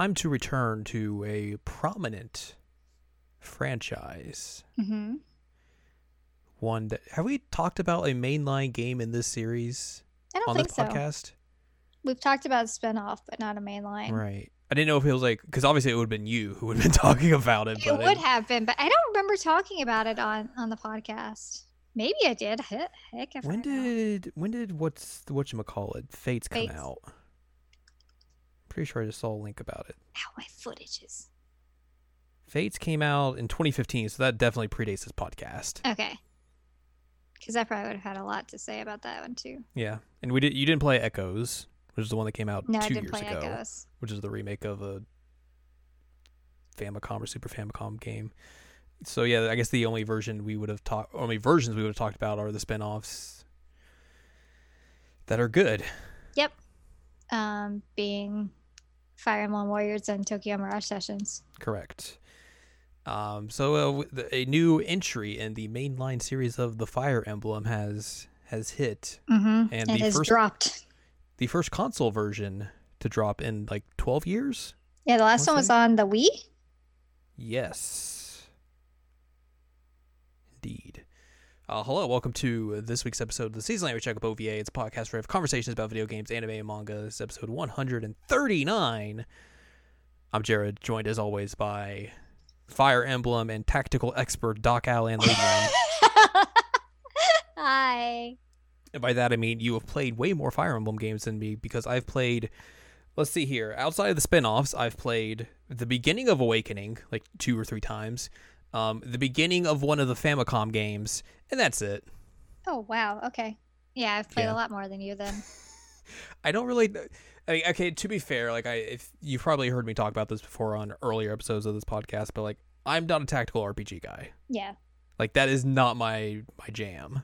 time to return to a prominent franchise. Mm-hmm. One that have we talked about a mainline game in this series I don't on think the so. podcast? We've talked about a spinoff, but not a mainline. Right. I didn't know if it was like because obviously it would have been you who would have been talking about it. It would have been, but I don't remember talking about it on on the podcast. Maybe I did. Heck, if when I know. did when did what's what you call it Fates come out? Pretty sure I just saw a link about it. Ow, my footages. Fates came out in 2015, so that definitely predates this podcast. Okay. Because I probably would have had a lot to say about that one too. Yeah, and we did. You didn't play Echoes, which is the one that came out No, two I years play ago, Echoes. which is the remake of a Famicom or Super Famicom game. So yeah, I guess the only version we would have talked, only versions we would have talked about are the spin-offs that are good. Yep. Um, being Fire Emblem Warriors and Tokyo Mirage Sessions. Correct. Um, so uh, a new entry in the mainline series of the Fire Emblem has has hit, Mm-hmm. And it the has first- dropped. the first console version to drop in like 12 years. Yeah, the last one was on the Wii. Yes. Indeed. Uh, hello, welcome to this week's episode of the Season We Check Up OVA. It's a podcast where we have conversations about video games, anime, and manga. This is episode 139. I'm Jared, joined as always by Fire Emblem and tactical expert Doc Allen Hi. and by that I mean you have played way more Fire Emblem games than me because I've played let's see here. Outside of the spin-offs, I've played the beginning of Awakening like two or three times. Um, the beginning of one of the Famicom games, and that's it. Oh wow. Okay. Yeah, I've played Yeah. a lot more than you then. I don't really. I mean, okay, to be fair, like I, if you've probably heard me talk about this before on earlier episodes of this podcast, but like I'm not a tactical RPG guy. Yeah. Like that is not my my jam.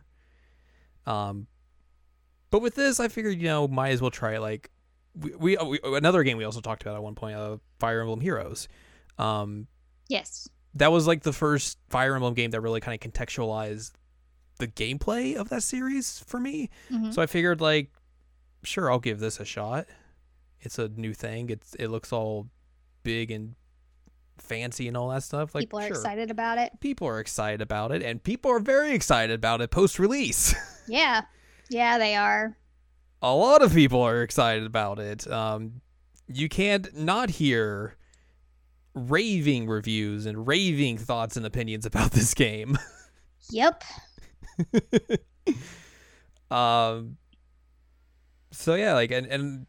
Um, but with this, I figured you know might as well try it. Like we, we, we another game we also talked about at one point, uh, Fire Emblem Heroes. Um, Yes. That was like the first Fire Emblem game that really kind of contextualized the gameplay of that series for me. Mhm. So I figured like, sure, I'll give this a shot. It's a new thing. It's it looks all big and fancy and all that stuff. Like People are sure. excited about it. People are excited about it, and people are very excited about it post release. Yeah. Yeah, they are. a lot of people are excited about it. Um, you can't not hear raving reviews and raving thoughts and opinions about this game. Yep. um, so yeah, like and and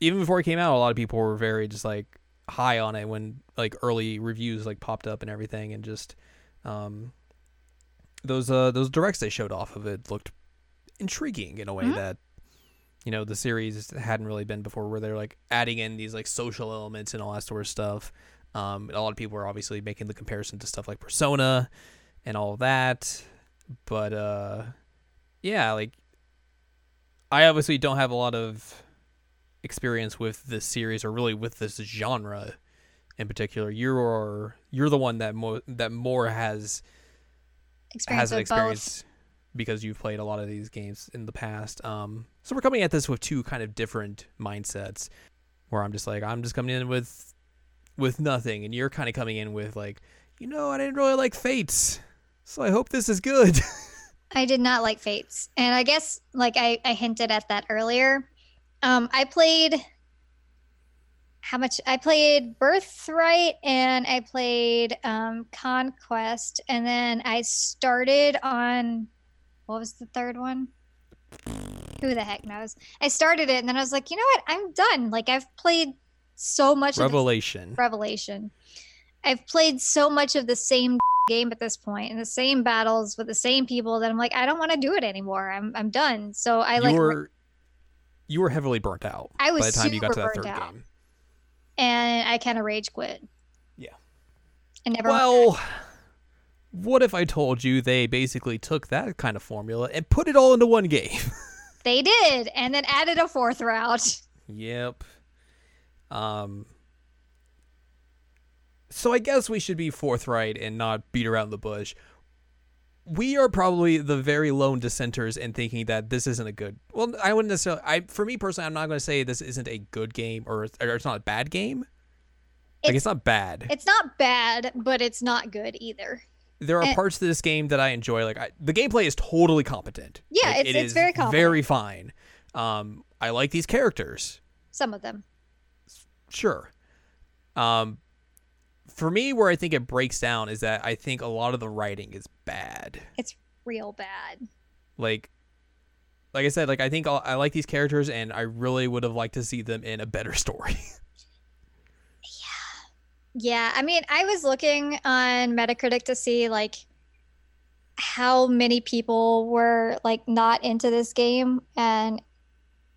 even before it came out, a lot of people were very just like high on it when like early reviews like popped up and everything, and just um those uh those directs they showed off of it looked intriguing in a way Mhm. that you know the series hadn't really been before, where they're like adding in these like social elements and all that sort of stuff. Um, a lot of people are obviously making the comparison to stuff like Persona and all that, but uh, yeah, like I obviously don't have a lot of experience with this series or really with this genre in particular. You're you're the one that more that more has Experience has an experience because you've played a lot of these games in the past. Um, so we're coming at this with two kind of different mindsets. Where I'm just like I'm just coming in with with nothing, and you're kind of coming in with like, you know, I didn't really like Fates, so I hope this is good. I did not like Fates. And I guess like I, I hinted at that earlier. Um I played how much I played Birthright and I played um Conquest and then I started on what was the third one? Who the heck knows? I started it and then I was like, you know what? I'm done. Like I've played so much the Revelation. Revelation. I've played so much of the same game at this point and the same battles with the same people that I'm like, I don't want to do it anymore. I'm I'm done. So I like you were you were heavily burnt out I was by the time you got to that third out. game. and I kind of rage quit. Yeah. And never Well, what if I told you they basically took that kind of formula and put it all into one game? they did, and then added a fourth route. Yep. Um. So I guess we should be forthright and not beat around the bush. We are probably the very lone dissenters in thinking that this isn't a good. Well, I wouldn't necessarily. I for me personally, I'm not going to say this isn't a good game or, or it's not a bad game. like It's- it's not bad. It's not bad, but it's not good either. there are eh. parts of this game that I enjoy. Like I, the gameplay is totally competent. Yeah, Like, it's- it it's very competent. very fine. Um, I like these characters. Some of them. Sure. Um, for me, where I think it breaks down is that I think a lot of the writing is bad. It's real bad. Like, like I said, like I think I'll, I like these characters, and I really would have liked to see them in a better story. Yeah, yeah. I mean, I was looking on Metacritic to see like how many people were like not into this game, and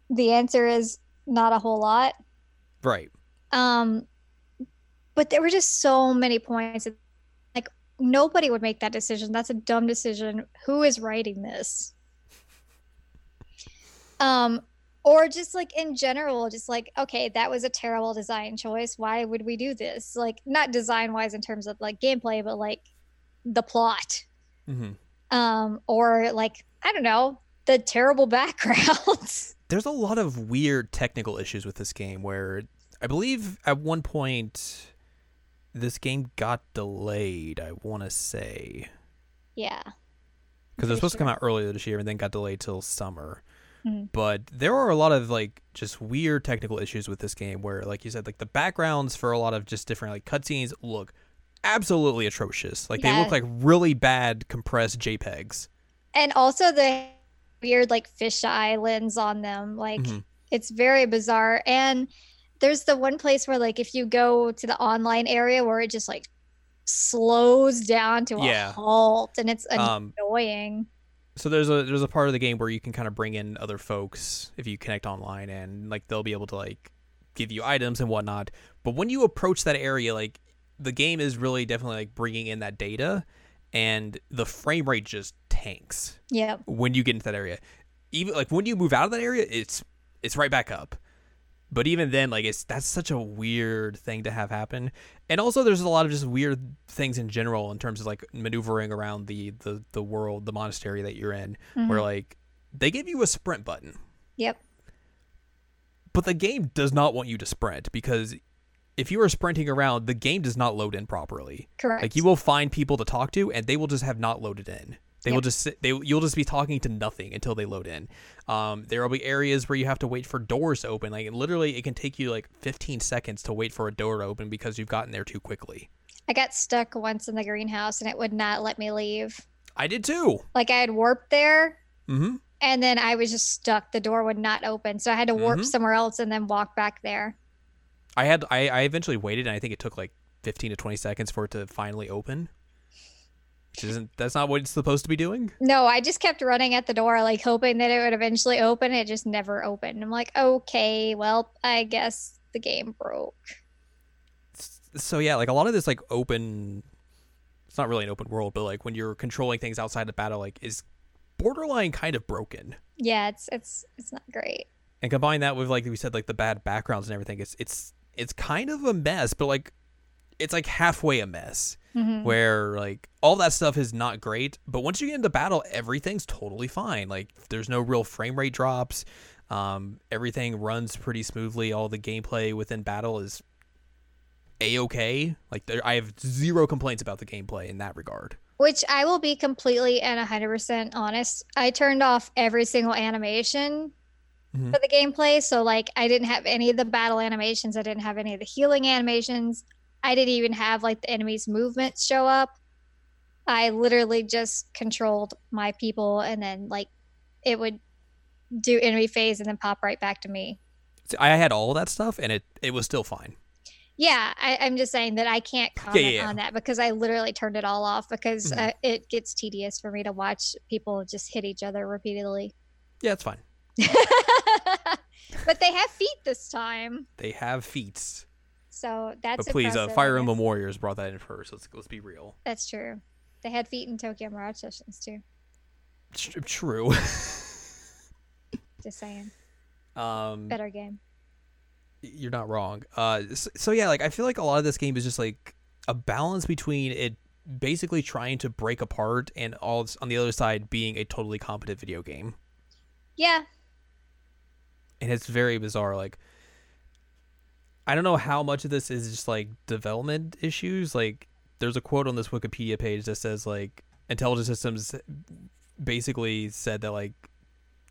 the answer is not a whole lot. right. Um, but there were just so many points. that, Like nobody would make that decision. That's a dumb decision. Who is writing this? Um, or just like in general, just like okay, that was a terrible design choice. Why would we do this? Like not design wise in terms of like gameplay, but like the plot. hmm Um, or like I don't know the terrible backgrounds. There's a lot of weird technical issues with this game where I believe at one point this game got delayed, I want to say. yeah. Because it was supposed to come out earlier this year and then got delayed till summer. Mhm. But there are a lot of like just weird technical issues with this game where, like you said, like the backgrounds for a lot of just different like cutscenes look absolutely atrocious. Like they look like really bad compressed JPEGs. and also the weird like fish lens on them like Mhm. it's very bizarre and there's the one place where like if you go to the online area where it just like slows down to a Yeah. halt and it's Um, annoying. so there's a there's a part of the game where you can kind of bring in other folks if you connect online and like they'll be able to like give you items and whatnot. But when you approach that area like the game is really definitely like bringing in that data and the frame rate just tanks yeah when you get into that area. Even like when you move out of that area it's it's right back up but even then like it's that's such a weird thing to have happen. And also there's a lot of just weird things in general in terms of like maneuvering around the the, the world the monastery that you're in where Mhm. like they give you a sprint button. Yep. But the game does not want you to sprint because if you are sprinting around the game does not load in properly. Correct like you will find people to talk to, and they will just have not loaded in. They will just sit, they you'll just be talking to nothing until they load in. Um, there will be areas where you have to wait for doors to open. Like literally, it can take you like 15 seconds to wait for a door to open because you've gotten there too quickly. i got stuck once in the greenhouse and it would not let me leave I did too. like i had warped there Mm-hmm. and then i was just stuck the door would not open so i had to warp Mhm. somewhere else and then walk back there I had I, I eventually waited, and I think it took like 15 to 20 seconds for it to finally open. Which isn't that's not what it's supposed to be doing. No, I just kept running at the door, like hoping that it would eventually open. It just never opened. I'm like, okay, well, I guess the game broke. so yeah, like a lot of this like open it's not really an open world, but like when you're controlling things outside of battle like is borderline kind of broken. Yeah, it's it's it's not great. And combine that with like we said like the bad backgrounds and everything, it's it's it's kind of a mess, but like it's like halfway a mess Mhm. where like all that stuff is not great, but once you get into battle, everything's totally fine. Like there's no real frame rate drops. Um, everything runs pretty smoothly. All the gameplay within battle is a okay. Like there, I have zero complaints about the gameplay in that regard. Which I will be completely and 100% honest. I turned off every single animation Mhm. for the gameplay. So, like, I didn't have any of the battle animations, I didn't have any of the healing animations. I didn't even have like the enemy's movements show up. I literally just controlled my people and then, like, it would do enemy phase and then pop right back to me. I had all that stuff, and it it was still fine. Yeah, I, I'm just saying that I can't comment yeah, yeah. on that because I literally turned it all off because Mhm. uh, it gets tedious for me to watch people just hit each other repeatedly. Yeah, it's fine. but they have feet this time, They have feats, so that's. but please, uh, Fire. Emblem Warriors brought that in first. Let's let's be real. That's true. They had feet in Tokyo Mirage Sessions too. Tr- True. Just saying, um, better game. you're not wrong. Uh, so, so yeah, like I feel like a lot of this game is just like a balance between it basically trying to break apart and all on the other side being a totally competent video game, Yeah, and it's very bizarre. Like I don't know how much of this is just like development issues. Like, there's a quote on this Wikipedia page that says like intelligent systems basically said that like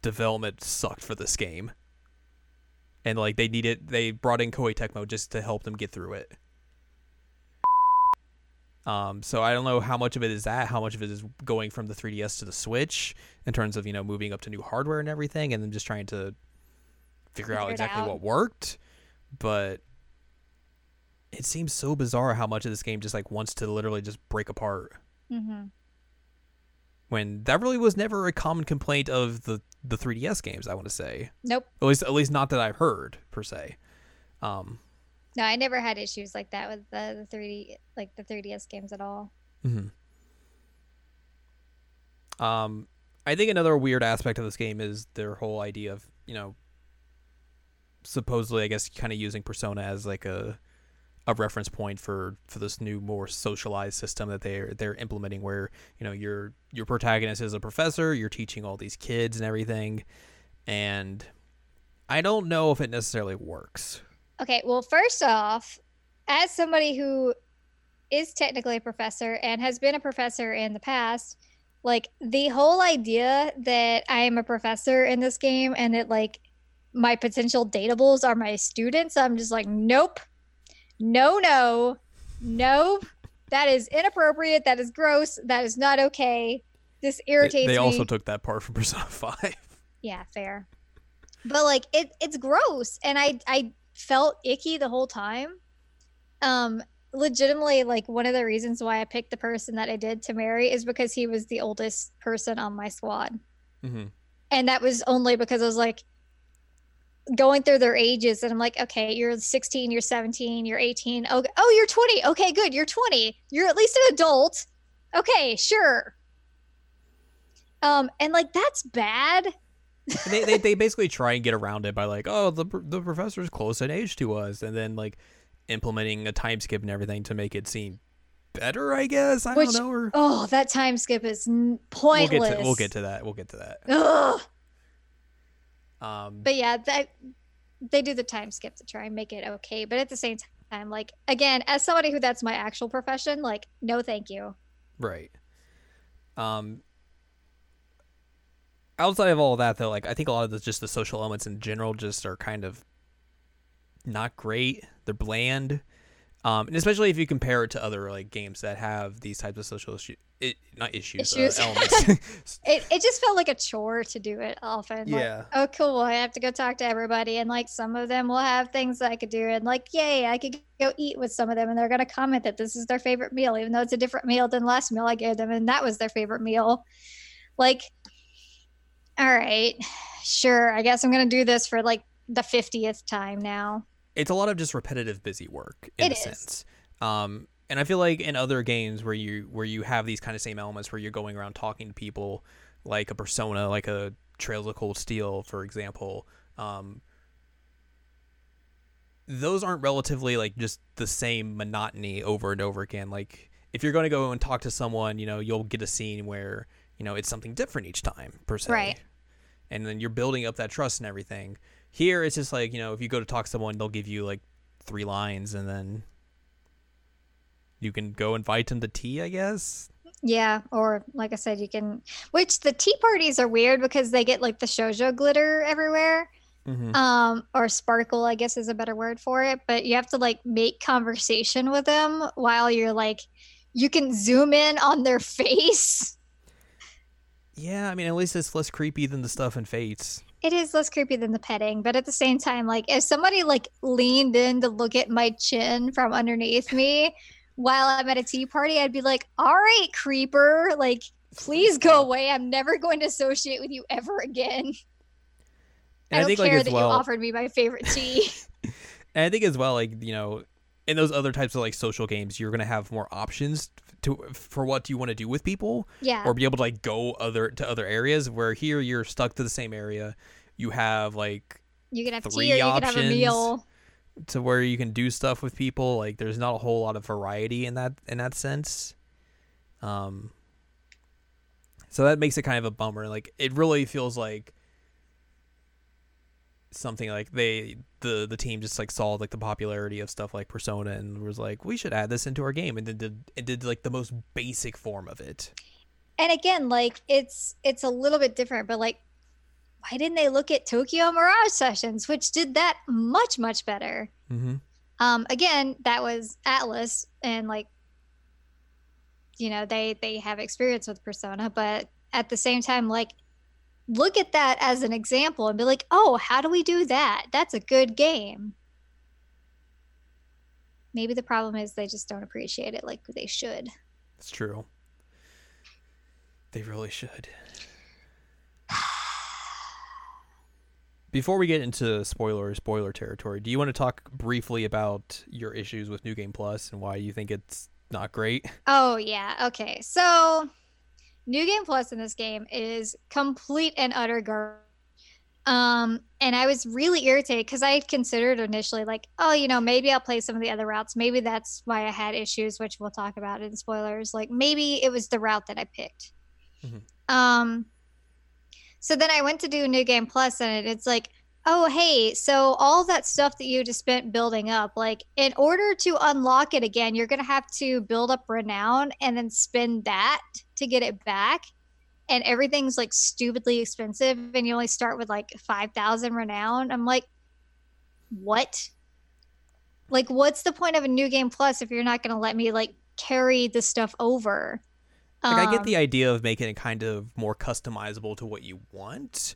development sucked for this game, and like they needed they brought in Koei Tecmo just to help them get through it. Um, so I don't know how much of it is that, how much of it is going from the 3DS to the Switch in terms of you know moving up to new hardware and everything, and then just trying to figure, Figure out exactly out. what worked. But it seems so bizarre how much of this game just like wants to literally just break apart Mm-hmm. when that really was never a common complaint of the the 3DS games. I want to say Nope. at least at least not that I've heard per se. Um, No, I never had issues like that with the, the 3D, like the 3DS games at all. mhm. Um, I think another weird aspect of this game is their whole idea of you know supposedly I guess kind of using Persona as like a a reference point for for this new more socialized system that they're they're implementing where you know your your protagonist is a professor you're teaching all these kids and everything and I don't know if it necessarily works. Okay, well, first off, as somebody who is technically a professor and has been a professor in the past, like the whole idea that I am a professor in this game and that like my potential datables are my students, I'm just like, nope, no, no, no, that is inappropriate. That is gross. That is not okay. This They- irritates they, me. also took that part from Persona 5 Yeah, fair. But like it it's gross and I I felt icky the whole time. Um legitimately like one of the reasons why I picked the person that I did to marry is because he was the oldest person on my squad. hmm And that was only because I was like going through their ages and I'm like, okay, you're 16, you're 17, you're 18. Oh, oh, you're 20. Okay, good. You're 20. You're at least an adult. Okay, sure. Um and like that's bad. They, they they basically try and get around it by like, oh, the the professor's close in age to us, and then like implementing a time skip and everything to make it seem better. I guess I Which- don't know. Or Oh, that time skip is n- we'll get to we'll get to that. We'll get to that. Ugh. Um, But yeah, that they do the time skip to try and make it okay. But at the same time, like again, as somebody who that's my actual profession, like no, thank you. right. Um. Outside of all of that, though, like I think a lot of the just the social elements in general just are kind of not great. They're bland. Um, and especially if you compare it to other like games that have these types of social issues, it, not issues, Issues. Uh, elements. It it just felt like a chore to do it often. Like, Yeah. oh, cool. I have to go talk to everybody, and like some of them will have things I could do, and like, yay, I could go eat with some of them, and they're gonna comment that this is their favorite meal, even though it's a different meal than last meal I gave them, and that was their favorite meal. Like, all right, sure. I guess I'm gonna do this for like the fiftieth time now. It's a lot of just repetitive busy work in It a is. sense. Um, and I feel like in other games where you where you have these kind of same elements where you're going around talking to people, like a Persona, like a Trails of Cold Steel, for example, um, those aren't relatively like just the same monotony over and over again. Like if you're going to go and talk to someone, you know, you'll get a scene where you know it's something different each time per se, Right. And then you're building up that trust and everything. Here, it's just like you know, if you go to talk to someone, they'll give you like three lines, and then you can go invite them to tea, I guess. Yeah, or like I said, you can. Which the tea parties are weird because they get like the shojo glitter everywhere. Mm-hmm. um or sparkle i guess is a better word for it but you have to like make conversation with them while you're like you can zoom in on their face Yeah, I mean, at least it's less creepy than the stuff in Fates. It is less creepy than the petting but at the same time like if somebody like leaned in to look at my chin from underneath me while i'm at a tea party i'd be like all right creeper like please go away. I'm never going to associate with you ever again. And i I, don't think care like that well, you offered me my favorite tea. And I think as well, like you know, in those other types of like social games, you're gonna have more options to for what do you want to do with people, yeah or be able to like go other to other areas. Where here you're stuck to the same area. You have like you can have three tea or you can have a options. meal to where you can do stuff with people. Like there's not a whole lot of variety in that in that sense. Um so that makes it kind of a bummer. Like it really feels like something like they the the team just like saw like the popularity of stuff like Persona and was like, we should add this into our game, and then did it did like the most basic form of it. And again, like it's it's a little bit different, but like why didn't they look at Tokyo Mirage Sessions, which did that much much better? Mm-hmm. Um, again, that was Atlus, and like you know they they have experience with Persona, but at the same time, like look at that as an example and be like, oh, how do we do that? That's a good game. Maybe the problem is they just don't appreciate it like they should. It's true. They really should. Before we get into spoiler spoiler territory, do you want to talk briefly about your issues with New Game Plus and why you think it's not great? Oh yeah. Okay. So New Game Plus in this game is complete and utter garbage. Um, and I was really irritated because I had considered initially, like, oh, you know, maybe I'll play some of the other routes. Maybe that's why I had issues, which we'll talk about in spoilers. Like, maybe it was the route that I picked. Mm-hmm. Um, so then I went to do New Game Plus, and it's like, oh, hey, so all that stuff that you just spent building up, like, in order to unlock it again, you're going to have to build up renown and then spend that to get it back. And everything's like stupidly expensive and you only start with like 5000 renown. I'm like what? Like what's the point of a new game plus if you're not going to let me like carry the stuff over? Like um, i get the um, idea of making it kind of more customizable to what you want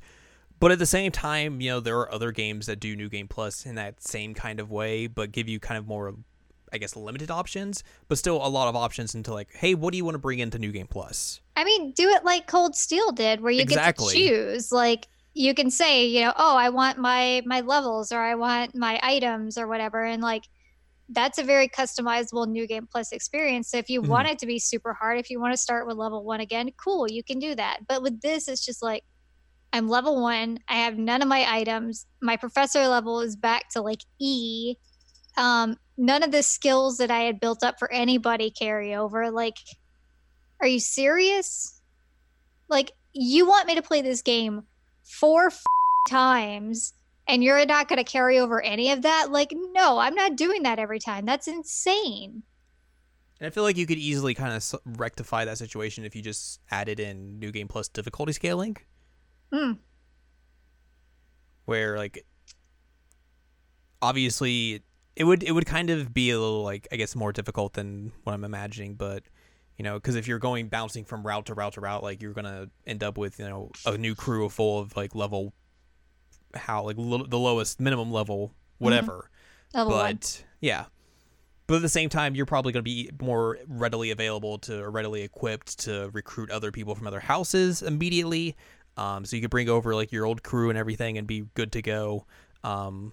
but at the same time you know there are other games that do new game plus in that same kind of way but give you kind of more I guess limited options, but still a lot of options into like, hey, what do you want to bring into New Game Plus? I mean, do it like Cold Steel did, where you exactly. get to choose. Like you can say, you know, oh, I want my my levels or I want my items or whatever, and like that's a very customizable New Game Plus experience. So if you mm-hmm. want it to be super hard, if you want to start with level one again, cool, you can do that. But with this, it's just like I'm level one. I have none of my items. My professor level is back to like E. Um, none of the skills that I had built up for anybody carry over. Like, are you serious? Like, you want me to play this game four f- times and you're not going to carry over any of that? Like, no, I'm not doing that every time. That's insane. And I feel like you could easily kind of rectify that situation if you just added in New Game Plus difficulty scaling. Hmm. Where, like, obviously it would it would kind of be a little like I guess more difficult than what I'm imagining, but you know, because if you're going bouncing from route to route to route, like you're gonna end up with you know a new crew full of like level how like l- the lowest minimum level mm-hmm. whatever. Mm-hmm. Level but one. yeah, but at the same time, you're probably going to be more readily available to or readily equipped to recruit other people from other houses immediately. Um, so you could bring over like your old crew and everything and be good to go. Um,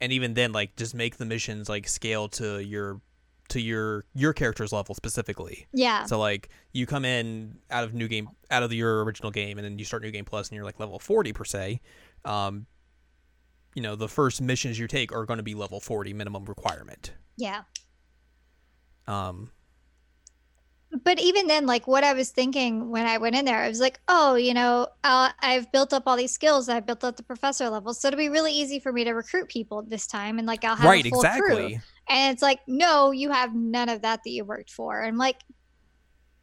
and even then like just make the missions like scale to your to your your character's level specifically. Yeah. So like you come in out of new game out of your original game and then you start new game plus and you're like level 40 per se. Um you know, the first missions you take are going to be level 40 minimum requirement. Yeah. Um but even then like what i was thinking when i went in there i was like oh you know uh, i've built up all these skills i've built up the professor level so it'll be really easy for me to recruit people this time and like i'll have right, a full exactly. crew and it's like no you have none of that that you worked for. And I'm like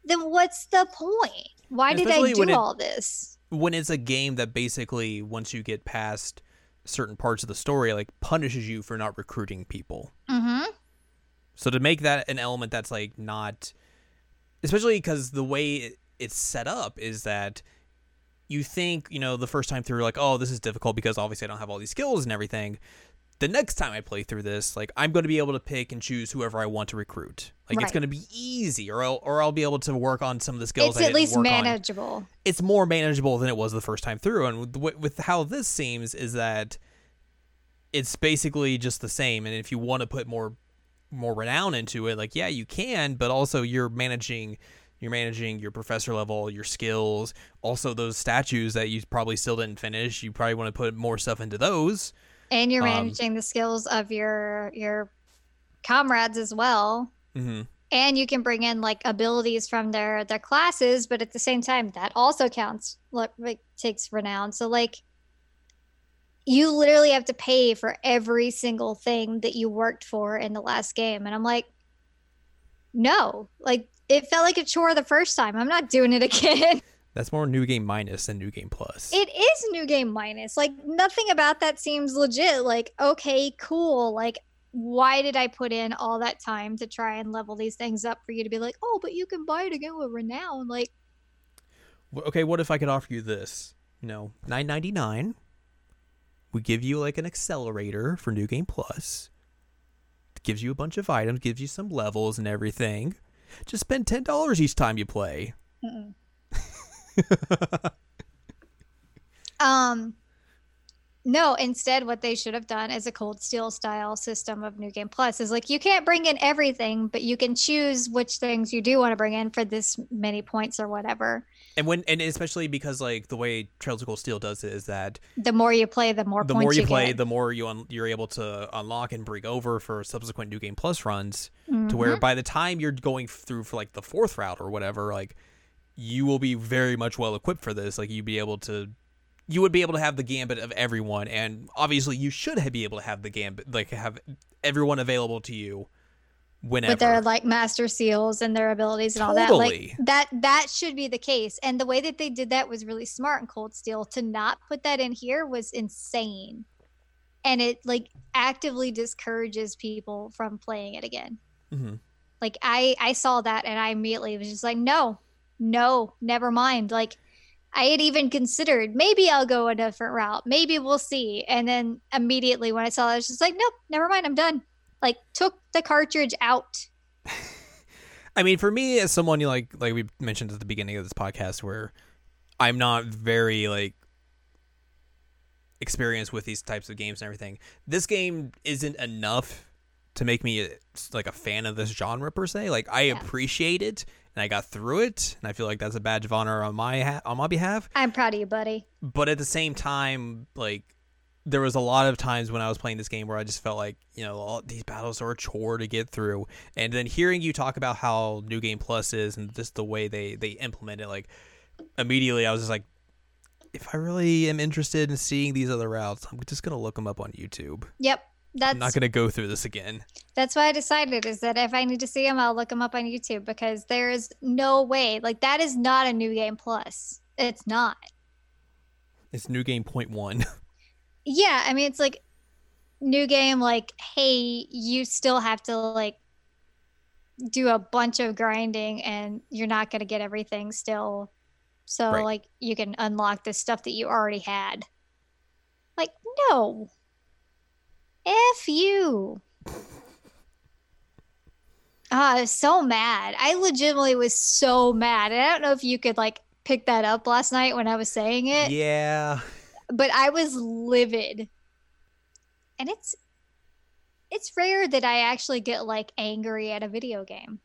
then what's the point? Why did i do all this? when it's a game that basically once you get past certain parts of the story like punishes you for not recruiting people. Mm-hmm. so to make that an element that's like not especially because the way it's set up is that you think you know the first time through like oh this is difficult because obviously i don't have all these skills and everything the next time i play through this like i'm going to be able to pick and choose whoever i want to recruit like right. it's going to be easy or I'll, or I'll be able to work on some of the skills it's at least manageable on. it's more manageable than it was the first time through and with, with how this seems is that it's basically just the same and if you want to put more more renown into it, like yeah, you can, but also you're managing you're managing your professor level, your skills, also those statues that you probably still didn't finish. You probably want to put more stuff into those. And you're um, managing the skills of your your comrades as well. Mm-hmm. And you can bring in like abilities from their their classes, but at the same time, that also counts. Like takes renown. So like, you literally have to pay for every single thing that you worked for in the last game. And I'm like, no, like it felt like a chore the first time. I'm not doing it again. That's more new game minus than new game plus. It is new game minus. Like nothing about that seems legit. Like, okay, cool. Like, why did I put in all that time to try and level these things up for you to be like, oh, but you can buy it again with renown? Like, okay, what if I could offer you this? You know, nine ninety nine. We give you like an accelerator for New Game Plus. It gives you a bunch of items, gives you some levels and everything. Just spend ten dollars each time you play. um, no, instead, what they should have done is a cold steel style system of New Game Plus is like you can't bring in everything, but you can choose which things you do want to bring in for this many points or whatever. And when and especially because like the way Trails of Cold Steel does it is that the more you play, the more the more you, you play, get. the more you un- you're able to unlock and bring over for subsequent New Game Plus runs. To Mm-hmm. where by the time you're going through for like the fourth route or whatever, like you will be very much well equipped for this. Like you'd be able to, you would be able to have the gambit of everyone, and obviously you should have, be able to have the gambit, like have everyone available to you whenever. with their like master seals and their abilities and all that Totally. like that that should be the case. And the way that they did that was really smart and cold steel. To not put that in here was insane. And it like actively discourages people from playing it again. Mhm. like i i saw that and i immediately was just like no no never mind. Like i had even considered maybe i'll go a different route. Maybe we'll see. And then immediately when i saw that i was just like nope never mind. I'm done like took the cartridge out I mean, for me, as someone you like, like we mentioned at the beginning of this podcast, where I'm not very like experienced with these types of games and everything, this game isn't enough to make me like a fan of this genre per se. Like, I Yeah. appreciate it, and I got through it, and I feel like that's a badge of honor on my ha- on my behalf. i'm proud of you buddy But at the same time, like. There was a lot of times when I was playing this game where I just felt like, you know, all these battles are a chore to get through. And then hearing you talk about how New Game Plus is and just the way they they implement it, like immediately I was just like, if I really am interested in seeing these other routes, I'm just gonna look them up on YouTube. Yep. That's I'm not gonna go through this again. that's why I decided is that if I need to see them, I'll look them up on YouTube because there is no way like that is not a new game plus. It's not. It's New Game Point One. Yeah, I mean it's like new game like hey, you still have to like do a bunch of grinding and you're not going to get everything still. So Right. like you can unlock the stuff that you already had. Like no. F you. Ah, I was so mad. I legitimately was so mad. And I don't know if you could like pick that up last night when I was saying it yeah. But I was livid. And it's it's rare that I actually get like angry at a video game.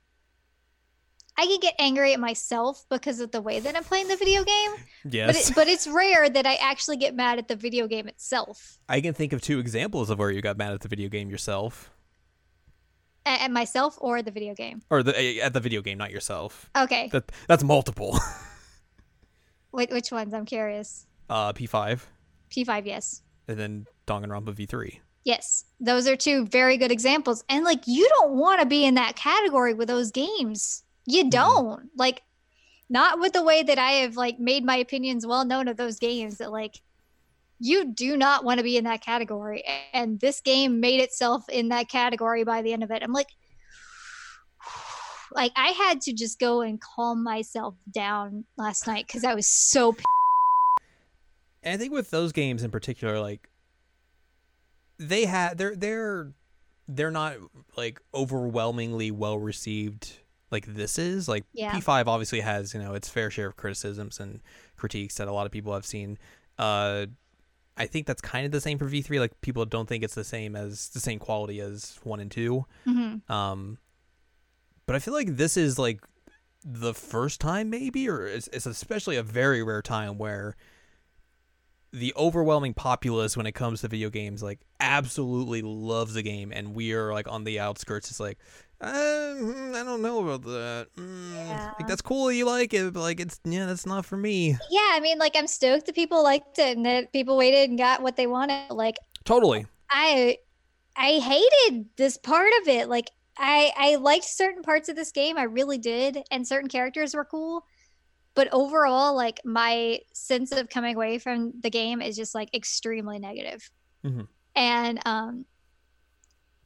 I can get angry at myself because of the way that I'm playing the video game, but Yes. it, but it's rare that I actually get mad at the video game itself. I can think of two examples of where you got mad at the video game yourself, At, at myself or the video game. or the at the video game, not yourself. Okay, That that's multiple. Wait, which ones? I'm curious. Uh, P5, P5, yes. and then Danganronpa V3. Yes, those are two very good examples. And like, you don't want to be in that category with those games. You mm-hmm. don't like, not with the way that I have like made my opinions well known of those games. That like, you do not want to be in that category. And this game made itself in that category by the end of it. I'm like, like I had to just go and calm myself down last night because I was so. P- And I think with those games in particular, like they had they're they're they're not like overwhelmingly well received like this is. Like Yeah. P5 obviously has, you know, its fair share of criticisms and critiques that a lot of people have seen. Uh I think that's kind of the same for V3. Like people don't think it's the same as the same quality as 1 and 2. Mhm. Um, but I feel like this is like the first time, maybe, or it's, it's especially a very rare time where the overwhelming populace, when it comes to video games, like absolutely loves the game, and we are like on the outskirts. It's like, Um, I don't know about that. Mm, Yeah. Like that's cool you like it, but like it's yeah, that's not for me. Yeah, I mean, like I'm stoked that people liked it and that people waited and got what they wanted. Like Totally. I I hated this part of it. Like I I liked certain parts of this game, I really did, and certain characters were cool. But overall, like my sense of coming away from the game is just like extremely negative. Mhm. And um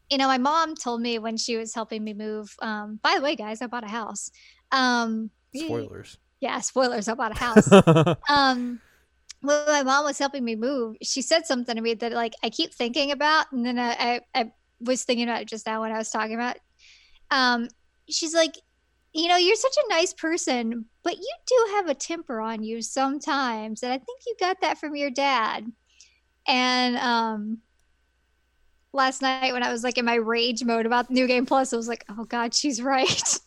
you know, my mom told me when she was helping me move. Um, by the way, guys, I bought a house. Um, Spoilers. Yeah, spoilers. I bought a house um when my mom was helping me move she said something to me that like i keep thinking about and then i i, I was thinking about it just now when i was talking about um she's like you know you're such a nice person but you do have a temper on you sometimes and i think you got that from your dad and um last night when i was like in my rage mode about new game plus i was like oh god she's right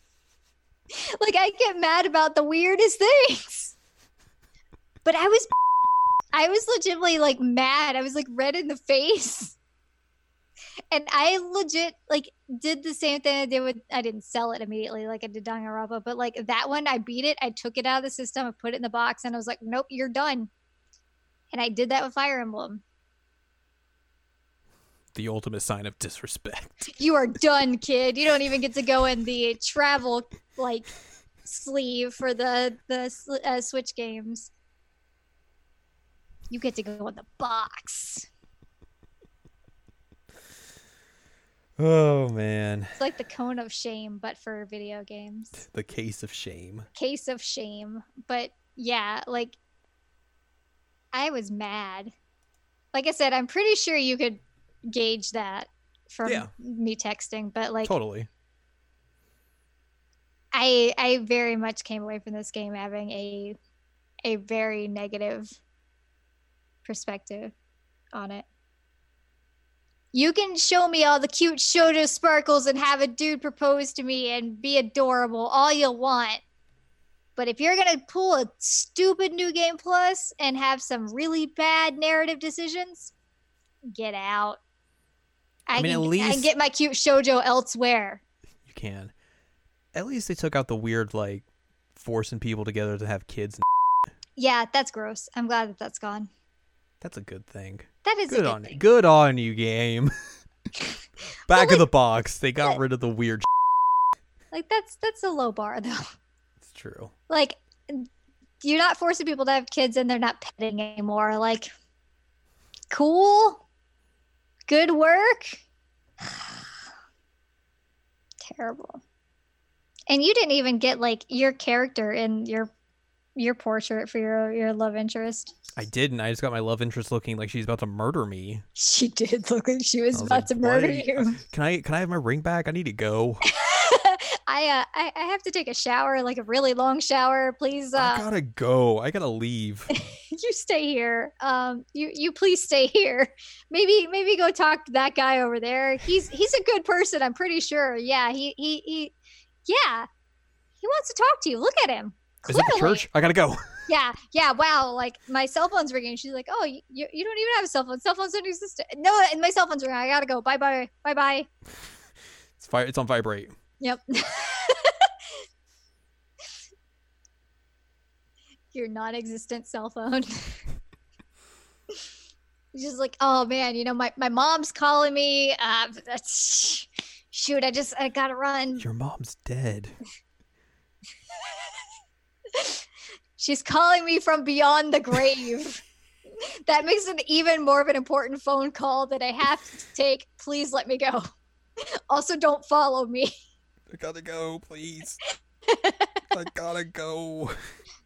like i get mad about the weirdest things but I was I was legitimately like mad. I was like red in the face. And I legit like did the same thing I did with I didn't sell it immediately like I did Danganronpa, but like that one I beat it, I took it out of the system, I put it in the box, and I was like, Nope, you're done. And I did that with Fire Emblem. the ultimate sign of disrespect. You are done, kid. You don't even get to go in the travel like sleeve for the the uh, Switch games. You get to go in the box. Oh man, It's like the cone of shame, but for video games. the case of shame. Case of shame. But yeah, like I was mad. Like I said, I'm pretty sure you could gauge that from Yeah. me texting, but like Totally. I I very much came away from this game having a a very negative perspective on it. You can show me all the cute shoujo sparkles and have a dude propose to me and be adorable all you want. But if you're gonna pull a stupid new game plus and have some really bad narrative decisions, get out. I, I mean, can, at least I can get my cute shoujo elsewhere. You can. At least they took out the weird like forcing people together to have kids. Yeah, that's gross. I'm glad that that's gone. That's a good thing. That is Good good on thing. good on you, game. Back of like- the box. They got but- rid of the weird. Like that's that's a low bar though. It's true. Like you're not forcing people to have kids and they're not petting anymore. Like cool. Good work. Terrible. And you didn't even get like your character in your your portrait for your your love interest. I didn't. I just got my love interest looking like she's about to murder me. She did look like she was, was about like, to murder "Why- you. Can I can I have my ring back? I need to go. I, uh, I I have to take a shower, like a really long shower. Please, I uh, gotta go. I gotta leave. you stay here. Um, you you please stay here. Maybe maybe go talk to that guy over there. He's he's a good person. I'm pretty sure. Yeah, he he he. Yeah, he wants to talk to you. Look at him. Is it the church? I gotta go. Yeah, yeah. Wow. Like my cell phone's ringing. She's like, "Oh, you, you don't even have a cell phone. Cell phones don't exist." No, and my cell phone's ringing. I gotta go. Bye bye. Bye bye. It's fire. It's on vibrate. Yep. Your non-existent cell phone. Just like, oh man, you know, my, my mom's calling me. Uh, that's, shoot, I just I gotta run. Your mom's dead. She's calling me from beyond the grave. that makes it even more of an important phone call that I have to take. Please let me go. Also, don't follow me. I gotta go, please. I gotta go.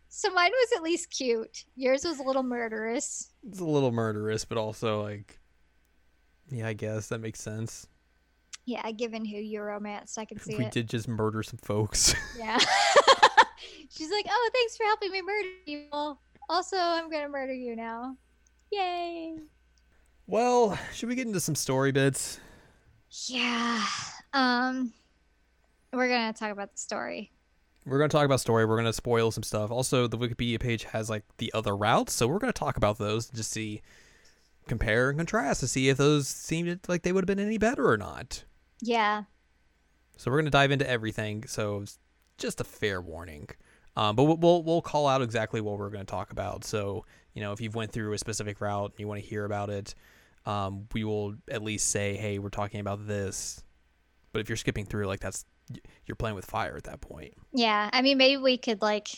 So mine was at least cute. Yours was a little murderous. It's a little murderous, but also like, yeah, I guess that makes sense. Yeah, given who you romanced, I can see we it. did just murder some folks. Yeah. She's like, oh, thanks for helping me murder people. Also, I'm gonna murder you now. Yay. well, should we get into some story bits? Yeah. Um, we're gonna talk about the story. We're gonna talk about story. We're gonna spoil some stuff. Also, the Wikipedia page has like the other routes, so we're gonna talk about those and just see, compare and contrast to see if those seemed like they would have been any better or not. Yeah. So we're gonna dive into everything. So just a fair warning. Um, but we'll, we'll call out exactly what we're gonna talk about. So you know if you've went through a specific route and you want to hear about it, um, we will at least say, hey, we're talking about this. But if you're skipping through, like that's you're playing with fire at that point. Yeah, I mean, maybe we could like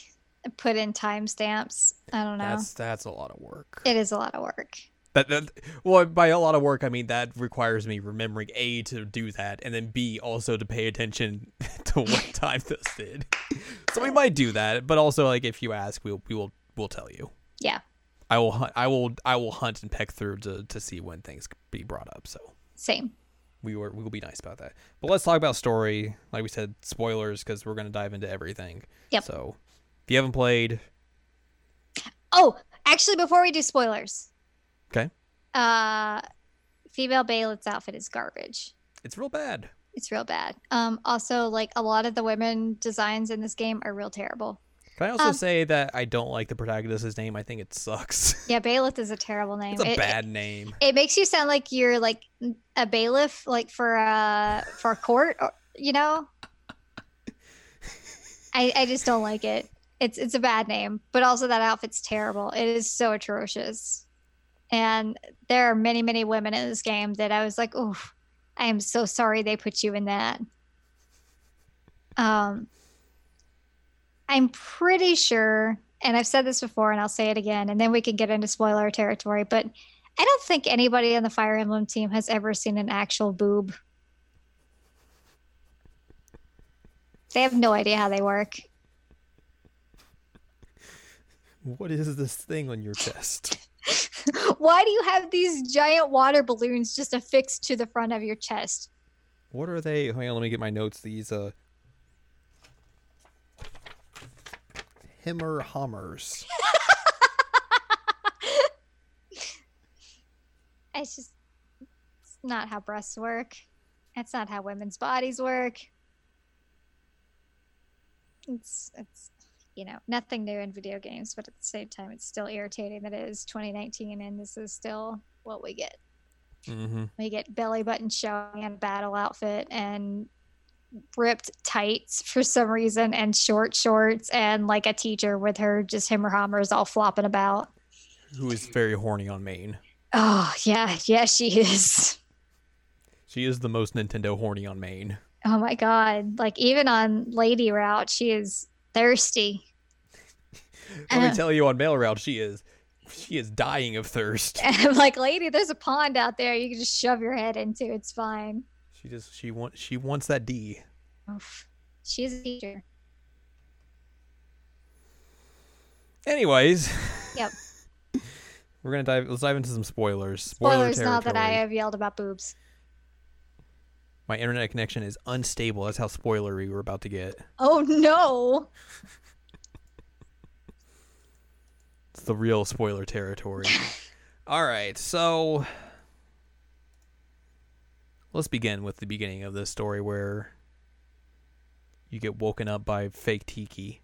put in timestamps. I don't know. That's that's a lot of work. It is a lot of work. That, that well, by a lot of work, I mean that requires me remembering a to do that, and then b also to pay attention to what time this did. So we might do that, but also like if you ask, we'll we will we'll tell you. Yeah. I will hunt, I will I will hunt and peck through to to see when things be brought up. So Same. we were we will be nice about that. But let's talk about story. Like we said, spoilers because we're gonna dive into everything. Yep. So if you haven't played, Oh, actually, before we do spoilers, okay, uh, female Byleth's outfit is garbage. it's real bad. It's real bad. Um, also, like a lot of the women designs in this game are real terrible. Can I also Um, say that I don't like the protagonist's name? I think it sucks. Yeah, byleth is a terrible name. it's a It- bad name. It, it makes you sound like you're like a bailiff, like for a for a court, or, you know. I I just don't like it. It's it's a bad name, but also that outfit's terrible. It is so atrocious, and there are many many women in this game that I was like, oh, I am so sorry they put you in that. Um, I'm pretty sure, and I've said this before, and I'll say it again, and then we can get into spoiler territory. But I don't think anybody on the Fire Emblem team has ever seen an actual boob. They have no idea how they work. What is this thing on your chest? Why do you have these giant water balloons just affixed to the front of your chest? What are they? Hang on, let me get my notes. These uh, Himmer Hummers. It's just it's not how breasts work. That's not how women's bodies work. It's it's you know nothing new in video games, but at the same time, it's still irritating that it is 2019 and this is still what we get. Mm-hmm. We get belly button showing and battle outfit and ripped tights for some reason and short shorts and like a teacher with her just him or hammers all flopping about. Who is very horny on main. Oh yeah, yeah she is. She is the most Nintendo horny on main. Oh my god! Like even on lady route, she is thirsty. Let me Uh. tell you, on male route, she is she is dying of thirst. And I'm like, lady, there's a pond out there. You can just shove your head into. It's fine. She just she wants she wants that D. Oof. She's a teacher. Anyways. Yep. We're gonna dive. Let's dive into some spoilers. Spoilers Spoiler now that I have yelled about boobs. My internet connection is unstable. That's how spoilery we're about to get. Oh no! It's the real spoiler territory. All right, so let's begin with the beginning of this story where you get woken up by fake Tiki.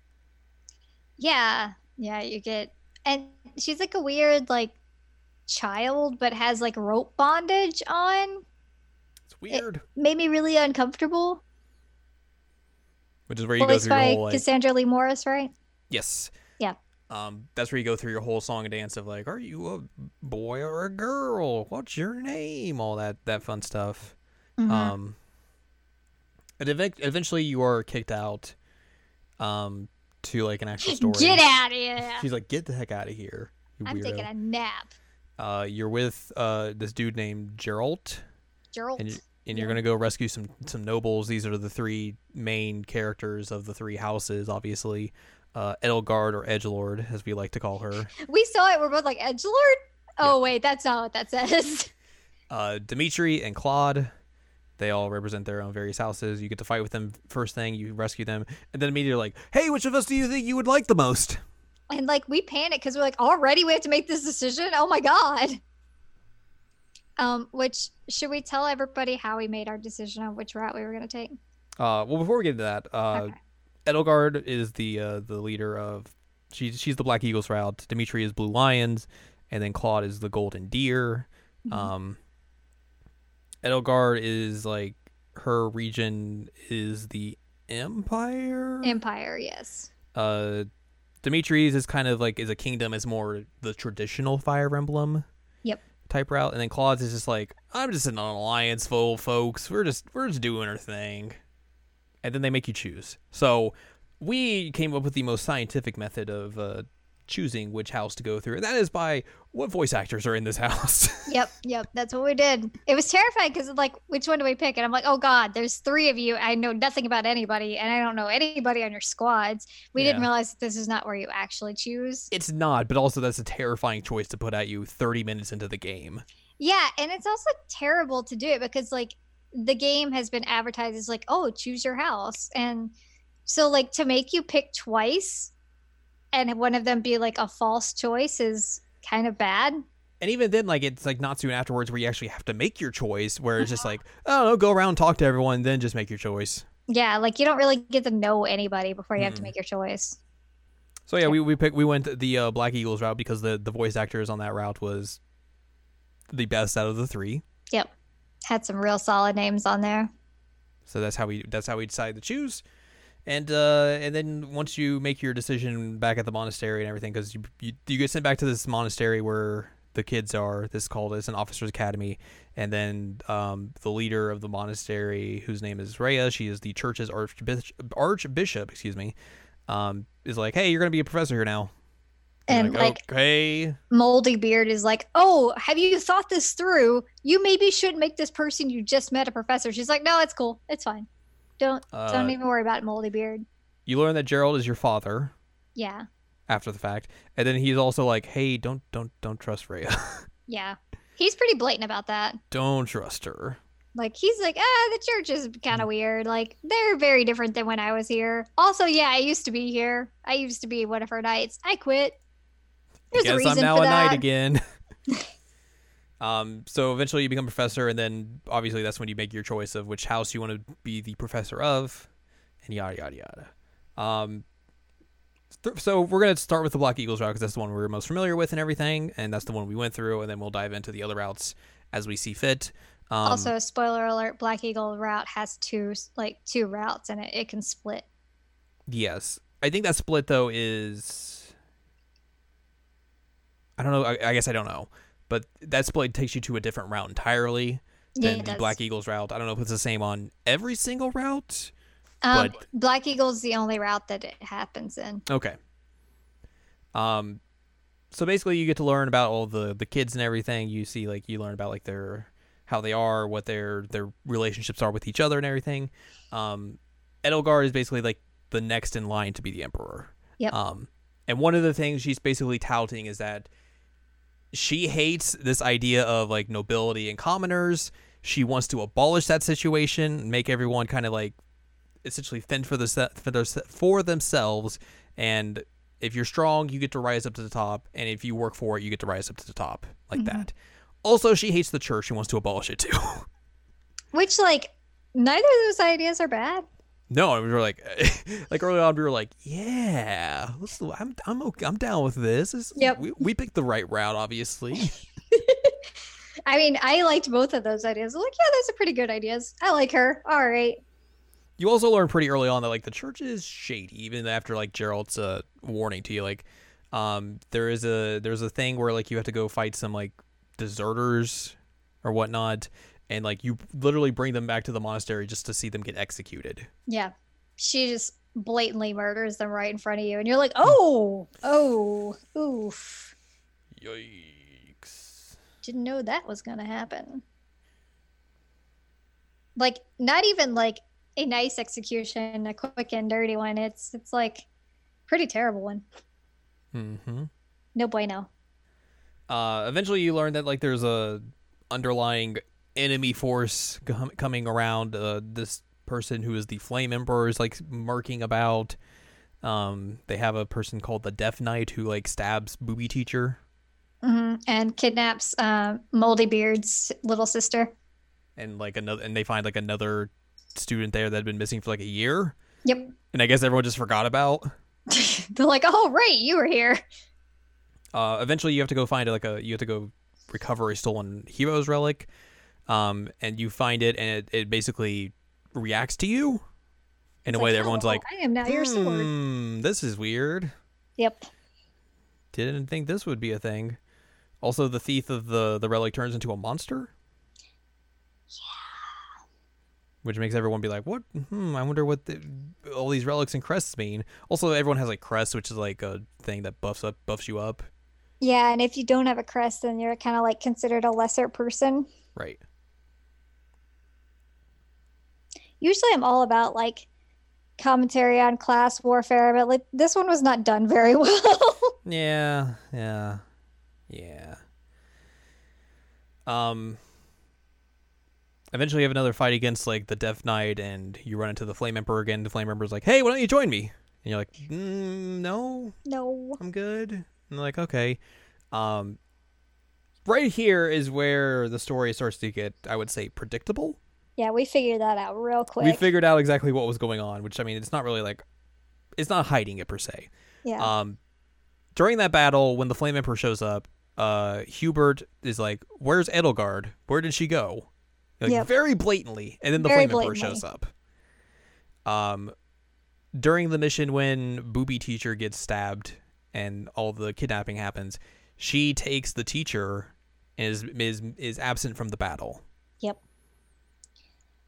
Yeah, yeah. You get, and she's like a weird like child, but has like rope bondage on. It's weird. Made me really uncomfortable. Which is where you go Voiced through your by whole like Cassandra Lee Morris, right? yes. Yeah. Um, that's where you go through your whole song and dance of like, are you a boy or a girl? What's your name? All that that fun stuff. Mhm. Um, and ev- eventually you are kicked out. Um, to like an actual story. Get out of here! She's like, get the heck out of here, I'm weirdo. taking a nap. uh, you're with uh this dude named Geralt, Gerald. and you, and you're Yeah. gonna go rescue some some nobles. These are the three main characters of the three houses, obviously. Uh, Edelgard or Edgelord, as we like to call her. We saw it. We're both like Edgelord. Oh wait, that's not what that says. Uh, Dimitri and Claude. They all represent their own various houses. You get to fight with them first thing. You rescue them, and then immediately like, hey, which of us do you think you would like the most? And like we panic because we're like, already we have to make this decision. Oh my god. Um, which should we tell everybody how we made our decision on which route we were gonna take? Uh, well, before we get into that, uh, Okay. Edelgard is the uh, the leader of she's she's the Black Eagles route. Dimitri is Blue Lions, and then Claude is the Golden Deer. Mhm. Um, Edelgard is like her region is the Empire. Empire, yes. uh, Dimitri's is kind of like is a kingdom is more the traditional Fire Emblem. Yep. Type route, and then Claude's is just like I'm just an alliance full folks. We're just we're just doing our thing, and then they make you choose. So we came up with the most scientific method of uh, choosing which house to go through, and that is by what voice actors are in this house. Yep, yep. That's what we did. It was terrifying because like, which one do we pick? And I'm like, oh god, there's three of you. I know nothing about anybody, and I don't know anybody on your squads. We didn't realize that this is not where you actually choose. it's not, but also that's a terrifying choice to put at you 30 minutes into the game. Yeah, and it's also terrible to do it because like the game has been advertised as like, oh, choose your house, and so like to make you pick twice, and one of them be like a false choice is kind of bad. and even then like it's like not soon afterwards where you actually have to make your choice where it's just like oh no go around talk to everyone then just make your choice Yeah, like you don't really get to know anybody before you have to make your choice. so yeah we we picked we went the uh, black eagles route because the the voice actors on that route was the best out of the three Yep. Had some real solid names on there. so that's how we that's how we decided to choose. And uh and then once you make your decision back at the monastery and everything because you, you you get sent back to this monastery where the kids are. This is called it's an officers academy. And then um the leader of the monastery whose name is Rhea she is the church's archbishop archbishop excuse me um is like hey you're gonna be a professor here now And like okay Moldy Beard is like, "Oh, have you thought this through? You maybe shouldn't make this person you just met a professor." She's like, "No, it's cool. It's fine. Don't uh, don't even worry about Moldy Beard." you learn that Gerald is your father Yeah. after the fact and then he's also like hey don't don't don't trust Rhea Yeah. He's pretty blatant about that. don't trust her Like he's like, "Ah, the church is kind of weird. Like they're very different than when I was here." Also, yeah, I used to be here. I used to be one of her knights. I quit. There's Guess I'm now a that. knight again. um, so eventually you become professor, and then obviously that's when you make your choice of which house you want to be the professor of, and yada yada yada. Um, th- so we're gonna start with the Black Eagles route because that's the one we're most familiar with and everything, and that's the one we went through, and then we'll dive into the other routes as we see fit. Um, also, spoiler alert: Black Eagle route has two like two routes, and it, it can split. Yes. I think that split though is I don't know. I, I guess I don't know. But that split takes you to a different route entirely than it the. Black Eagles route. I don't know if it's the same on every single route. Um, but- Black Eagle's is the only route that it happens in. Okay. Um so basically you get to learn about all the the kids and everything. You see like you learn about like their how they are, what their their relationships are with each other and everything. Um Edelgard is basically like the next in line to be the emperor. Yep. Um and one of the things she's basically touting is that she hates this idea of like nobility and commoners. She wants to abolish that situation, make everyone kind of like essentially fend for the for, their, for themselves and if you're strong you get to rise up to the top and if you work for it you get to rise up to the top like Mhm. that also she hates the church and wants to abolish it too Which, like, neither of those ideas are bad. No we were like like early on we were like yeah let's, i'm i'm okay, i'm down with this, This- Yep. we, we picked the right route obviously I mean, I liked both of those ideas. I'm like, yeah, those are pretty good ideas. I like her. All right. you also learn pretty early on that like the church is shady even after like gerald's uh warning to you like um there is a there's a thing where like you have to go fight some like deserters or whatnot and like you literally bring them back to the monastery just to see them get executed Yeah. She just blatantly murders them right in front of you. And you're like, oh, oh, oof. yikes Didn't know that was going to happen. Like, not even like a nice execution, a quick and dirty one. It's, it's like pretty terrible one. mm-hmm No bueno. uh eventually you learn that like there's a underlying enemy force com- coming around uh this person who is the flame emperor is like murking about um they have a person called the death knight who like stabs booby teacher hmm And kidnaps uh, Moldy Beard's little sister. and like another and they find like another student there that had been missing for like a year Yep. and i guess everyone just forgot about They're like, oh, right, you were here. uh eventually you have to go find like a you have to go recover a stolen hero's relic um and you find it and it, it basically reacts to you in It's a way that "Oh, everyone's like, I am now your sword. hmm, this is weird. Yep. Didn't think this would be a thing. Also, the thief of the the relic turns into a monster. Which makes everyone be like, "What? Hmm, I wonder what the, all these relics and crests mean." Also, everyone has like crests, which is like a thing that buffs up, buffs you up. Yeah, and if you don't have a crest, then you're kind of like considered a lesser person. Right. Usually, I'm all about like commentary on class warfare, but like this one was not done very well. Yeah. Yeah. Yeah. Um. Eventually, you have another fight against like the Death Knight, and you run into the Flame Emperor again. The Flame Emperor's like, "Hey, why don't you join me?" And you're like, mm, "No, no. I'm good." And they're like, "Okay." Um. Right here is where the story starts to get, I would say, predictable. Yeah, we figured that out real quick. We figured out exactly what was going on, which I mean, it's not really like, it's not hiding it per se. yeah. Um, during that battle, when the Flame Emperor shows up, uh, Hubert is like, "Where's Edelgard? Where did she go?" Like Yep. very blatantly, and then the Very Flame Emperor shows up. Um, during the mission when Booby Teacher gets stabbed and all the kidnapping happens, she takes the teacher and is is is absent from the battle. Yep.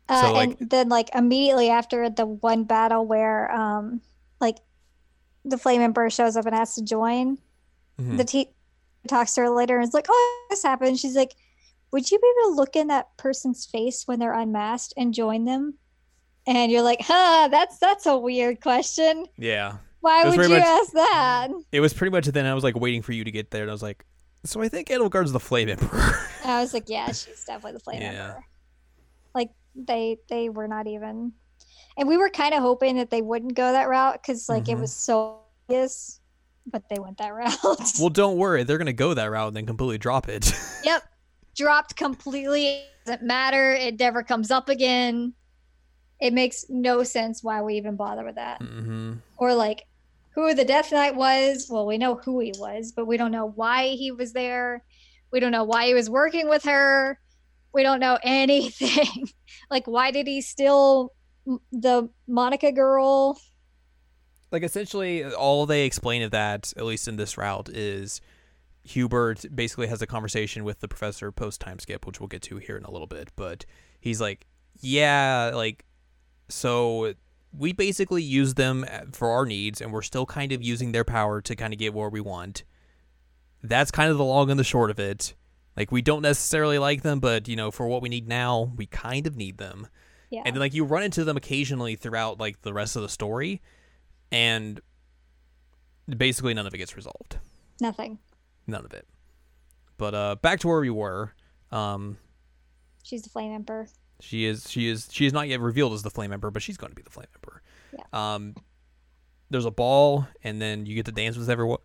Uh, So, like- and then like immediately after the one battle where um like the flame emperor shows up and asks to join, Mhm. the te- talks to her later and is like, "Oh, this happened." She's like, "Would you be able to look in that person's face when they're unmasked and join them?" And you're like, "Huh, that's that's a weird question. yeah, Why would you much- ask that?" it was pretty much. Then I was like waiting for you to get there, and I was like, "So I think Edelgard's the Flame Emperor." I was like, "Yeah, she's definitely the flame Yeah. emperor." Like they they were not even, and we were kind of hoping that they wouldn't go that route because like it Mhm. was so obvious, but they went that route. well, don't worry, they're gonna go that route and then completely drop it. Yep. Dropped completely. Doesn't matter. It never comes up again. It makes no sense why we even bother with that. mm-hmm. Or like who the Death Knight was. Well, we know who he was, but we don't know why he was there. We don't know why he was working with her. We don't know anything. like why did he steal the Monica girl? like essentially all they explain of that at least in this route is hubert basically has a conversation with the professor post time skip which we'll get to here in a little bit but he's like yeah like so we basically use them uh, for our needs and we're still kind of using their power to kind of get where we want that's kind of the long and the short of it like we don't necessarily like them but you know for what we need now we kind of need them Yeah. and then like you run into them occasionally throughout like the rest of the story and basically none of it gets resolved Nothing. none of it but uh back to where we were um She's the Flame Emperor. she is she is she is not yet revealed as the flame emperor but she's going to be the flame emperor Yeah. um there's a ball and then you get to dance with everyone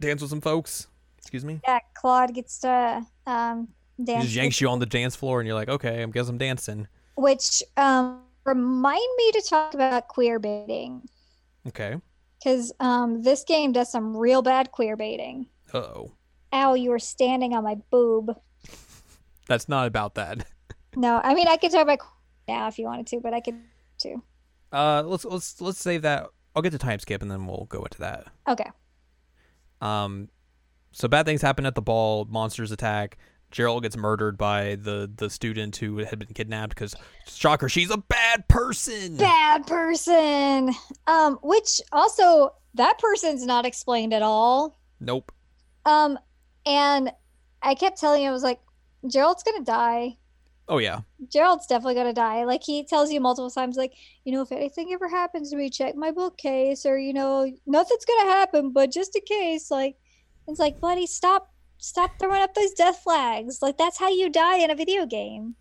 dance with some folks excuse me? Yeah, Claude gets to um he dance. just yanks you on the dance floor and you're like okay i guess i'm dancing. Which um remind me to talk about queer baiting. Okay. Because um this game does some real bad queer baiting. Uh-oh. Ow you were standing on my boob. That's not about that. No i mean i could talk about now if you wanted to but i could too. Uh let's let's let's save that. I'll get to time skip and then we'll go into that. Okay. Um, so bad things happen at the ball. Monsters attack. Gerald gets murdered by the the student who had been kidnapped because shocker, she's a bad person. bad person um which also that person's not explained at all Nope. um and i kept telling you i was like gerald's gonna die Oh yeah. Gerald's definitely gonna die. Like he tells you multiple times, like, you know, if anything ever happens to me, check my bookcase, or you know, nothing's gonna happen, but just in case, like, it's like, buddy, stop, stop throwing up those death flags. Like that's how you die in a video game.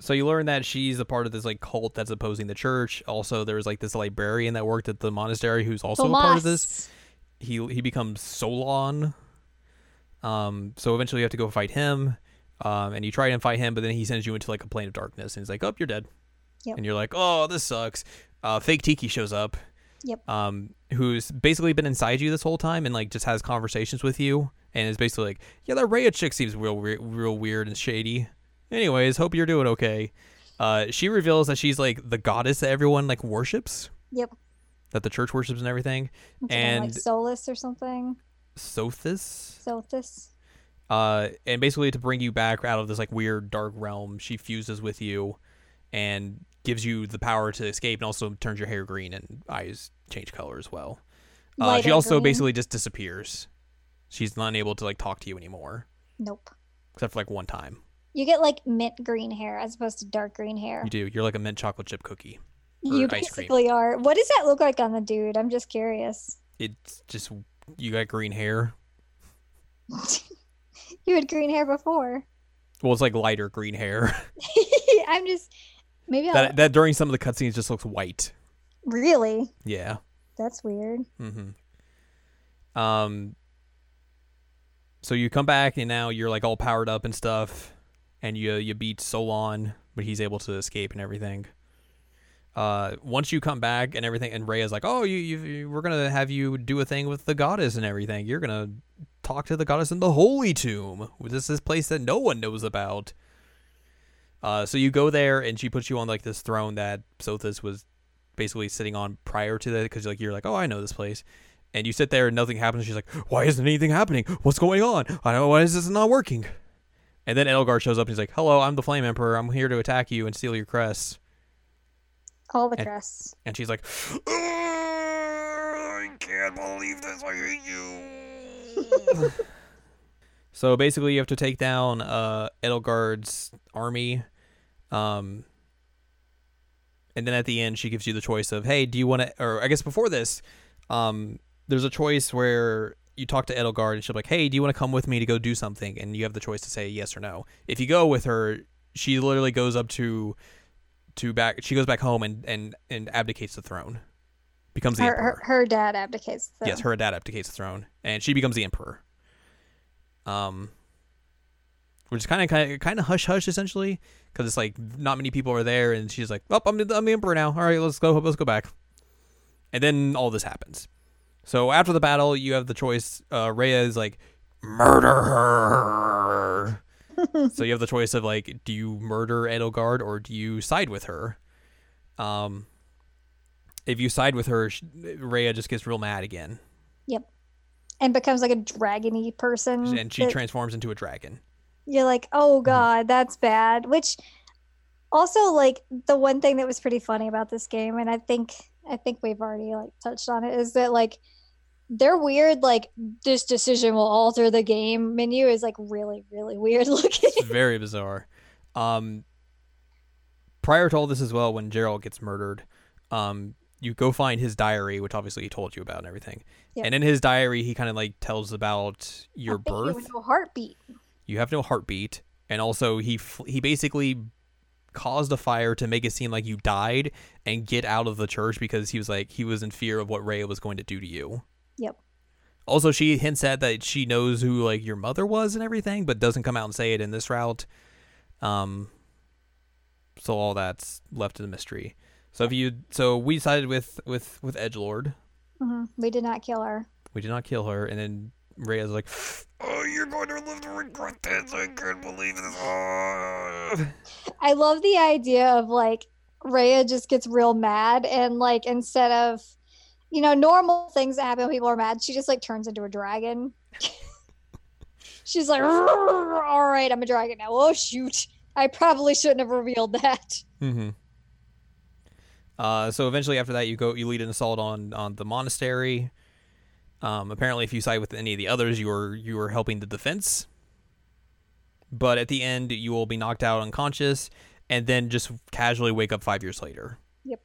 So you learn that she's a part of this like cult that's opposing the church. Also, there's like this librarian that worked at the monastery who's also a part of this. He he becomes Solon. Um, so eventually you have to go fight him. Um, and you try and fight him, but then he sends you into like a plane of darkness, and he's like, "Oh, you're dead." Yep. And you're like, "Oh, this sucks." Uh, fake Tiki shows up. Yep. Um, who's basically been inside you this whole time and like just has conversations with you, and is basically like, "Yeah, that Rhea chick seems real, real, real weird and shady." Anyways, hope you're doing okay. Uh, she reveals that she's like the goddess that everyone like worships. Yep. That the church worships and everything. Her name, like And- Solus or something. Sothis. Sothis. Uh, and basically to bring you back out of this like weird dark realm, she fuses with you, and gives you the power to escape, and also turns your hair green and eyes change color as well. Uh, she also green. basically just disappears. She's not able to like talk to you anymore, Nope. except for like one time. You get like mint green hair as opposed to dark green hair. You do. You're like a mint chocolate chip cookie. You basically are. What does that look like on the dude? I'm just curious. It's just you got green hair. you had green hair before. Well, it's like lighter green hair. I'm just maybe I'll that that during some of the cutscenes just looks white. really. Yeah. That's weird. Mm-hmm. Um. So you come back and now you're like all powered up and stuff, and you you beat Solon, but he's able to escape and everything. Uh, once you come back and everything, and Rhea's like, "Oh, you, you, you we're gonna have you do a thing with the goddess and everything. You're gonna talk to the goddess in the holy tomb. This is this place that no one knows about." Uh, so you go there, and she puts you on like this throne that Sothis was basically sitting on prior to that, because like you're like, "Oh, I know this place." and you sit there and nothing happens. She's like, "Why isn't anything happening? What's going on? I don't know why is this not working." And then Edelgard shows up and he's like, "Hello, I'm the Flame Emperor. I'm here to attack you and steal your crests." All the And- crests. And she's like, "I can't believe this. I hate you." so basically, you have to take down uh, Edelgard's army. Um, and then at the end, she gives you the choice of, "Hey, do you want to?" Or I guess before this, um, there's a choice where you talk to Edelgard and she'll be like, "Hey, do you want to come with me to go do something?" And you have the choice to say yes or no. If you go with her, she literally goes up to to back. She goes back home and and and abdicates the throne, becomes the Her, emperor. her her dad abdicates. The, Yes, her dad abdicates the throne, and she becomes the emperor. Um, which is kind of kind of kind of hush hush essentially, because it's like not many people are there, and she's like, "Oh, I'm the, I'm the emperor now. All right, let's go. Let's go back." And then all this happens. So after the battle, you have the choice. Uh, Rhea is like, "Murder her." so you have the choice of like, do you murder Edelgard or do you side with her? Um, if you side with her, sh- Rhea just gets real mad again. And becomes like a dragony person. and she that transforms into a dragon. you're like, oh god, that's bad. Which also like the one thing that was pretty funny about this game, and I think I think we've already like touched on it, is that like their weird like this decision will alter the game menu is like really really weird looking. It's very bizarre. Um, prior to all this as well, when Gerald gets murdered, um, you go find his diary, which obviously he told you about and everything. Yep. And in his diary, he kind of like tells about your think you birth. have no heartbeat. You have no heartbeat, and also he f- he basically caused a fire to make it seem like you died and get out of the church because he was like he was in fear of what Rhea was going to do to you. Yep. Also, she hints at that she knows who like your mother was and everything, but doesn't come out and say it in this route. Um. So all that's left in a mystery. So if you, so we decided with with with Edge Lord, hmm We did not kill her. we did not kill her, and then Rhea's like, "Oh, you're going to live to regret this. I can't believe this." Ah." I love the idea of like Rhea just gets real mad and like instead of you know normal things that happen when people are mad, she just like turns into a dragon. She's like, all right, I'm a dragon now. Oh shoot, I probably shouldn't have revealed that. Mm-hmm. Uh, so eventually, after that, you go, you lead an assault on on the monastery. Um, apparently, if you side with any of the others, you are you are helping the defense. But at the end, you will be knocked out unconscious, and then just casually wake up five years later. Yep.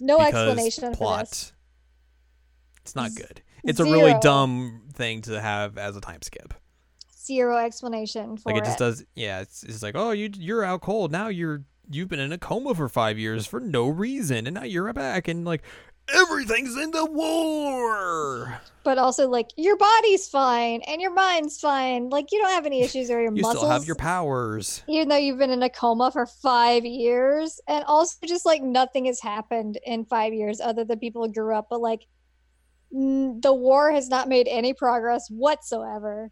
No because explanation plot. It's not good. It's a really dumb thing to have as a time skip. Zero explanation for Like it it. just does. Yeah, it's, it's like, oh, you you're out cold now. You're you've been in a coma for five years for no reason, and now you're back, and like everything's in the war. But also, like your body's fine and your mind's fine. Like you don't have any issues or your You muscles. You still have your powers. even though you've been in a coma for five years and also just like nothing has happened in five years other than people grew up but like n- the war has not made any progress whatsoever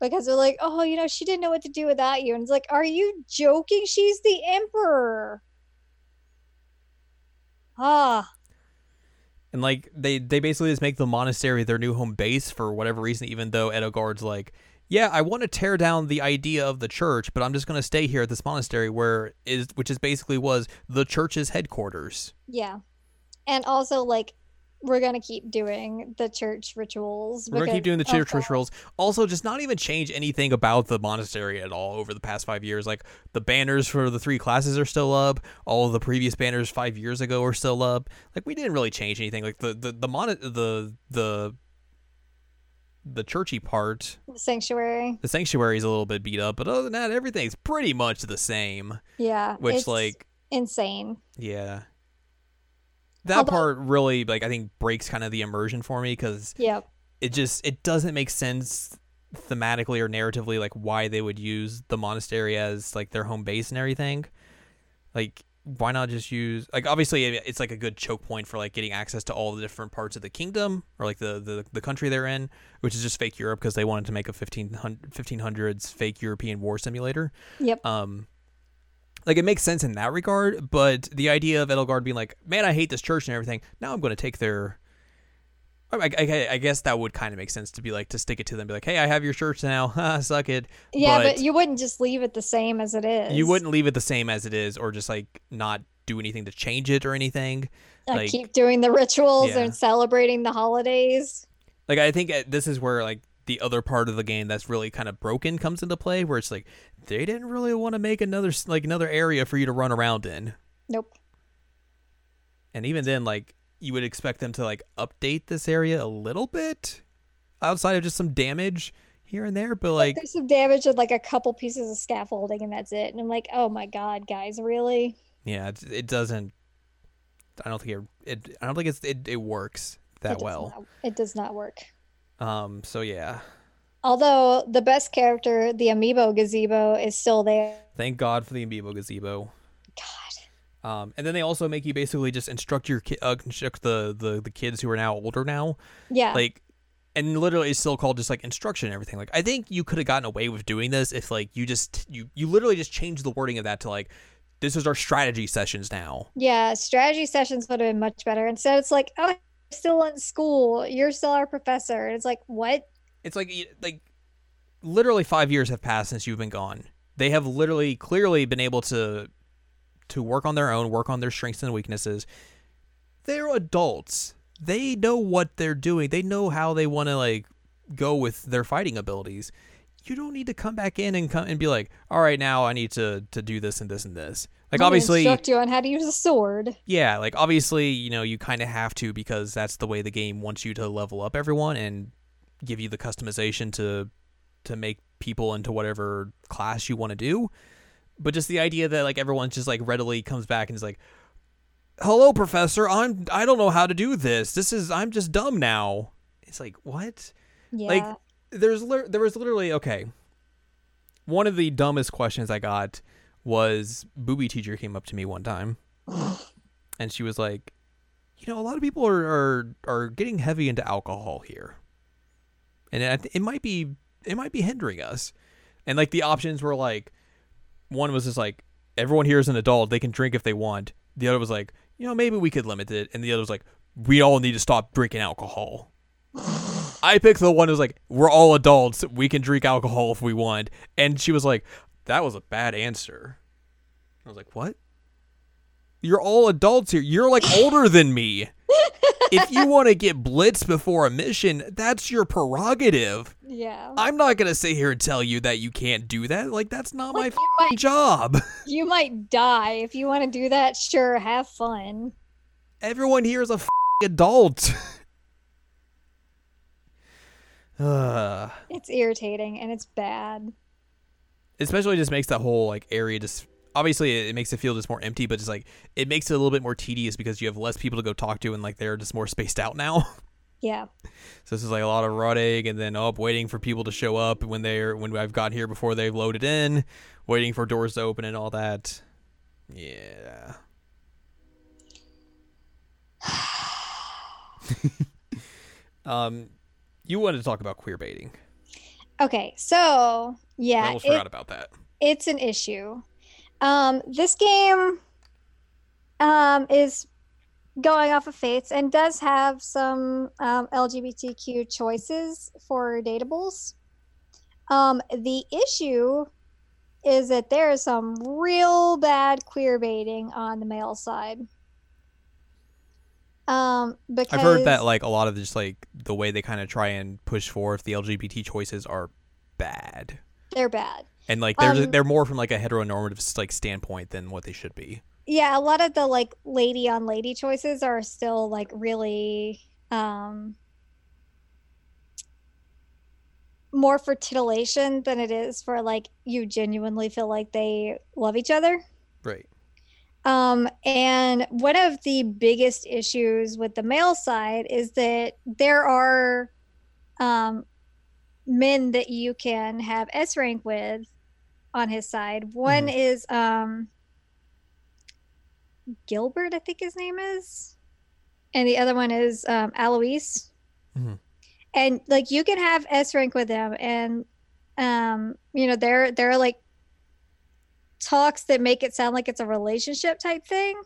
because they're like, oh, you know, she didn't know what to do without you. And it's like, are you joking? She's the emperor. Ah, And like they they basically just make the monastery their new home base for whatever reason, even though Edelgard's like, yeah, I want to tear down the idea of the church, but I'm just gonna stay here at this monastery where is which is basically was the church's headquarters. yeah. And also, like, we're gonna keep doing the church rituals. We're gonna keep doing the church God. rituals. Also, just not even change anything about the monastery at all over the past five years. Like the banners for the three classes are still up. All the previous banners five years ago are still up. Like we didn't really change anything. Like the the the mon- the the the churchy part, The sanctuary. the sanctuary is a little bit beat up, but other than that, everything's pretty much the same. Yeah. Which like insane. yeah. That Although- part really like I think breaks kind of the immersion for me because Yep. it just it doesn't make sense thematically or narratively like why they would use the monastery as like their home base and everything like why not just use like obviously it's like a good choke point for like getting access to all the different parts of the kingdom or like the the, the country they're in which is just fake europe because they wanted to make a 1500, 1500s fake european war simulator Yep. um like it makes sense in that regard but the idea of edelgard being like man i hate this church and everything now i'm going to take their I, I, I guess that would kind of make sense to be like to stick it to them be like hey i have your church now suck it Yeah, but, but- you wouldn't just leave it the same as it is. you wouldn't leave it the same as it is or just like not do anything to change it or anything Like, like- keep doing the rituals Yeah. and celebrating the holidays. like i think uh, this is where like the other part of the game that's really kind of broken comes into play where it's like they didn't really want to make another like another area for you to run around in Nope. and even then like you would expect them to like update this area a little bit outside of just some damage here and there but like There's some damage and like a couple pieces of scaffolding, and that's it. And I'm like, oh my god, guys, really? yeah it, it doesn't i don't think it, it i don't think it's it, it works that does well not- it does not work. Um so yeah Although the best character, the amiibo gazebo, is still there. thank god for the amiibo gazebo God. um and then they also make you basically just instruct your ki- uh, instruct the, the the kids who are now older now Yeah. like and literally it's still called just like instruction and everything like i think you could have gotten away with doing this if like you just you you literally just changed the wording of that to like this is our strategy sessions now yeah, strategy sessions would have been much better. Instead, it's like, oh, still in school. You're still our professor. And it's like, what? it's like like literally five years have passed since you've been gone they have literally clearly been able to to work on their own work on their strengths and weaknesses they're adults they know what they're doing they know how they want to like go with their fighting abilities you don't need to come back in and come and be like all right now i need to to do this and this and this like obviously instruct you on how to use a sword. yeah, like obviously, you know, you kind of have to because that's the way the game wants you to level up everyone and give you the customization to to make people into whatever class you want to do. But just the idea that like everyone just like readily comes back and is like, "Hello, professor. I'm I don't know how to do this. This is I'm just dumb now." It's like, "What?" Yeah. Like there's there was literally okay. One of the dumbest questions I got was booby teacher came up to me one time, and she was like, "You know, a lot of people are are, are getting heavy into alcohol here, and it, it might be it might be hindering us." And like the options were like, one was just like, everyone here is an adult; they can drink if they want. The other was like, you know, maybe we could limit it, and the other was like, we all need to stop drinking alcohol. I picked the one who's like, we're all adults. We can drink alcohol if we want. And she was like, that was a bad answer. I was like, what? You're all adults here. You're like older than me. if you want to get blitzed before a mission, that's your prerogative. yeah. I'm not going to sit here and tell you that you can't do that. Like, that's not Like, my might job. you might die if you want to do that. Sure, have fun. Everyone here is a adult. uh, It's irritating and it's bad. Especially just makes that whole like area just obviously it makes it feel just more empty but just like it makes it a little bit more tedious because you have less people to go talk to and like they're just more spaced out now. Yeah. so this is like a lot of running and then up waiting for people to show up when they're when i've got here before they've loaded in waiting for doors to open and all that. Yeah. Um you wanted to talk about queer baiting Okay, so yeah, I almost it- forgot about that. it's an issue. Um, this game um, is going off of Fates and does have some um, LGBTQ choices for datables. Um, the issue is that there is some real bad queer baiting on the male side. Um, because I've heard that like a lot of just like the way they kind of try and push forth the LGBT choices are bad, they're bad. and like they're Um, they're more from like a heteronormative like standpoint than what they should be. yeah a lot of the like lady on lady choices are still like really um more for titillation than it is for like you genuinely feel like they love each other Right. Um and one of the biggest issues with the male side is that there are um men that you can have s rank with on his side one Mhm. is um Gilbert, I think his name is, and the other one is um, Alois. Mhm. And like you can have S rank with them, and um, you know there are like talks that make it sound like it's a relationship type thing.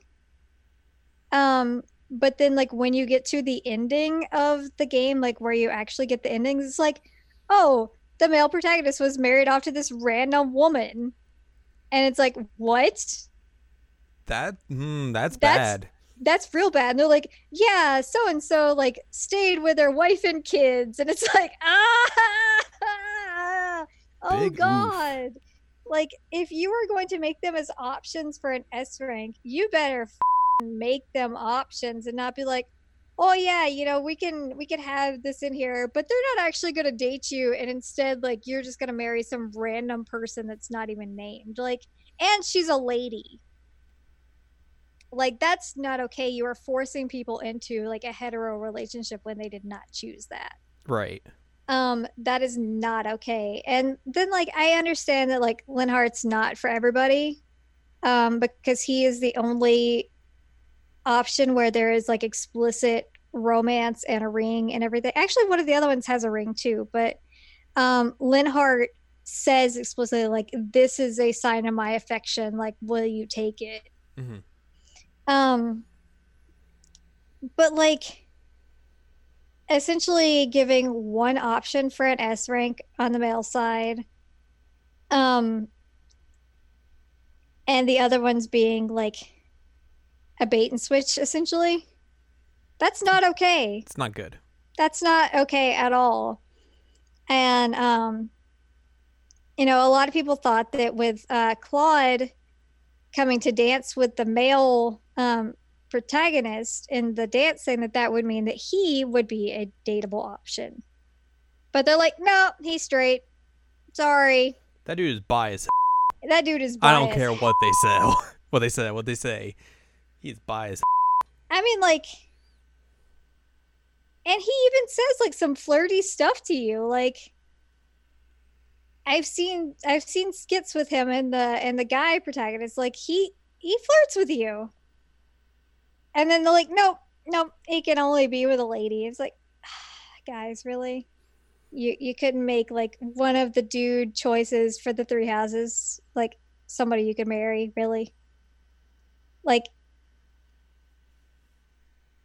Um, but then like when you get to the ending of the game, like where you actually get the endings, it's like, oh, the male protagonist was married off to this random woman, and it's like, what? That mm, that's, That's- bad. that's real bad. And they're like, yeah, so and so like stayed with their wife and kids, and it's like, ah, oh Big oof. Like, if you are going to make them as options for an S rank, you better make them options and not be like, oh yeah, you know, we can we can have this in here, but they're not actually going to date you, and instead, like, you're just going to marry some random person that's not even named, like, and she's a lady. Like that's not okay. You are forcing people into like a hetero relationship when they did not choose that. Right. Um that is not okay and then like i understand that like linhardt's not for everybody um because he is the only option where there is like explicit romance and a ring and everything. Actually one of the other ones has a ring too but um linhart says explicitly like this is a sign of my affection like will you take it? Hmm um, but like essentially giving one option for an S rank on the male side, um, and the other ones being like a bait and switch essentially. That's not okay It's not good. that's not okay at all and um you know a lot of people thought that with uh claude coming to dance with the male um protagonist in the dance thing that that would mean that he would be a dateable option but they're like no he's straight sorry That dude is biased. that dude is I don't care what they say. what they say. What they say. He's biased. I mean, like, and he even says like some flirty stuff to you. Like, I've seen I've seen skits with him and the and the guy protagonist. Like he he flirts with you, and then they're like, nope, nope, he can only be with a lady. It's like, guys, really. You, you couldn't make like one of the dude choices for the three houses like somebody you could marry really like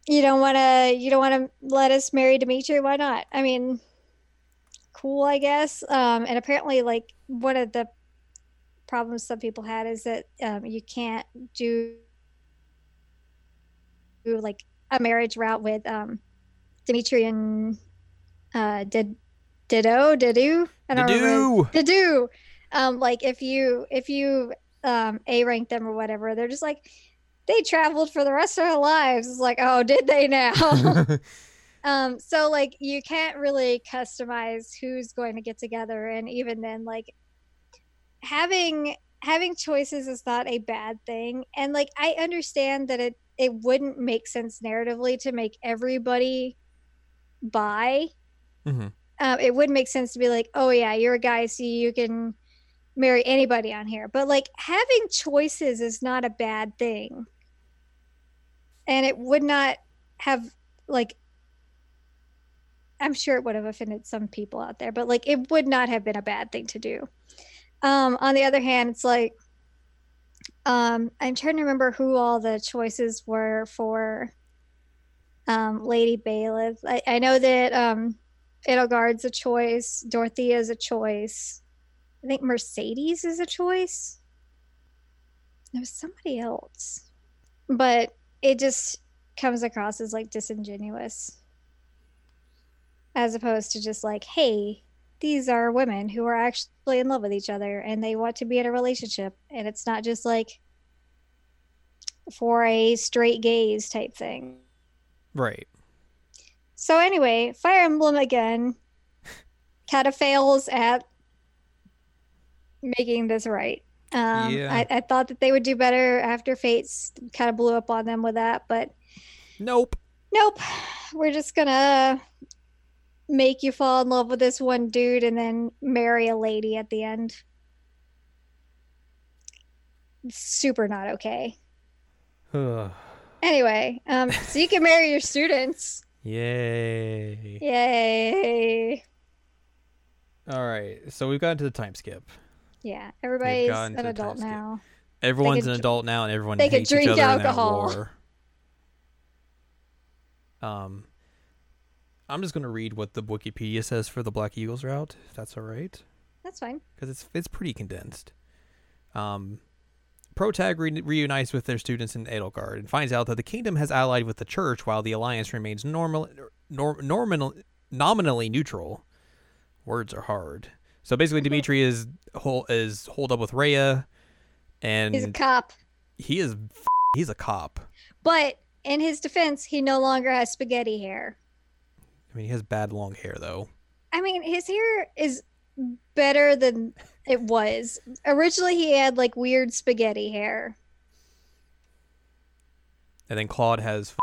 you don't want to you don't want to let us marry Dimitri why not I mean cool I guess um and apparently like one of the problems some people had is that um you can't do do, like a marriage route with um Dimitri and uh did Dido Dido I don't remember Do. Dido um like if you if you um a rank them or whatever they're just like they traveled for the rest of their lives. It's like oh did they now? Um so like you can't really customize who's going to get together. And even then like having having choices is not a bad thing and like i understand that it it wouldn't make sense narratively to make everybody buy Mhm. um, it would make sense to be like oh yeah you're a guy so you can marry anybody on here but like having choices is not a bad thing and it would not have like I'm sure it would have offended some people out there, but like it would not have been a bad thing to do. Um, on the other hand, it's like um, I'm trying to remember who all the choices were for um, Lady Byleth. I, I know that um, Edelgard's a choice, Dorothea's a choice. I think Mercedes is a choice. There was somebody else, but it just comes across as like disingenuous, as opposed to just like, hey, these are women who are actually in love with each other and they want to be in a relationship, and it's not just like for a straight gaze type thing. Right. So anyway, Fire Emblem again kind of fails at making this right. Um, Yeah. I, I thought that they would do better after Fates kind of blew up on them with that, but Nope. nope. We're just gonna make you fall in love with this one dude and then marry a lady at the end. Super not okay. Anyway, um, so you can marry your students. Yay. Yay! All right. So we've gotten to the time skip. Yeah, everybody's an adult time skip. now. Everyone's could an adult now, and everyone they could hates drink each other alcohol. in that war. Um, I'm just gonna read what the Wikipedia says for the Black Eagles route, if that's all right, That's fine. because it's it's pretty condensed. Um, Protag re- reunites with their students in Edelgard and finds out that the kingdom has allied with the church while the alliance remains normal, nor, normal, nominally neutral. Words are hard. So basically, Dimitri is hol- is holed up with Rhea, and He's a cop, he is he's a cop. but in his defense, he no longer has spaghetti hair. I mean, he has bad long hair though. I mean, his hair is better than it was. Originally, he had like weird spaghetti hair. And then Claude has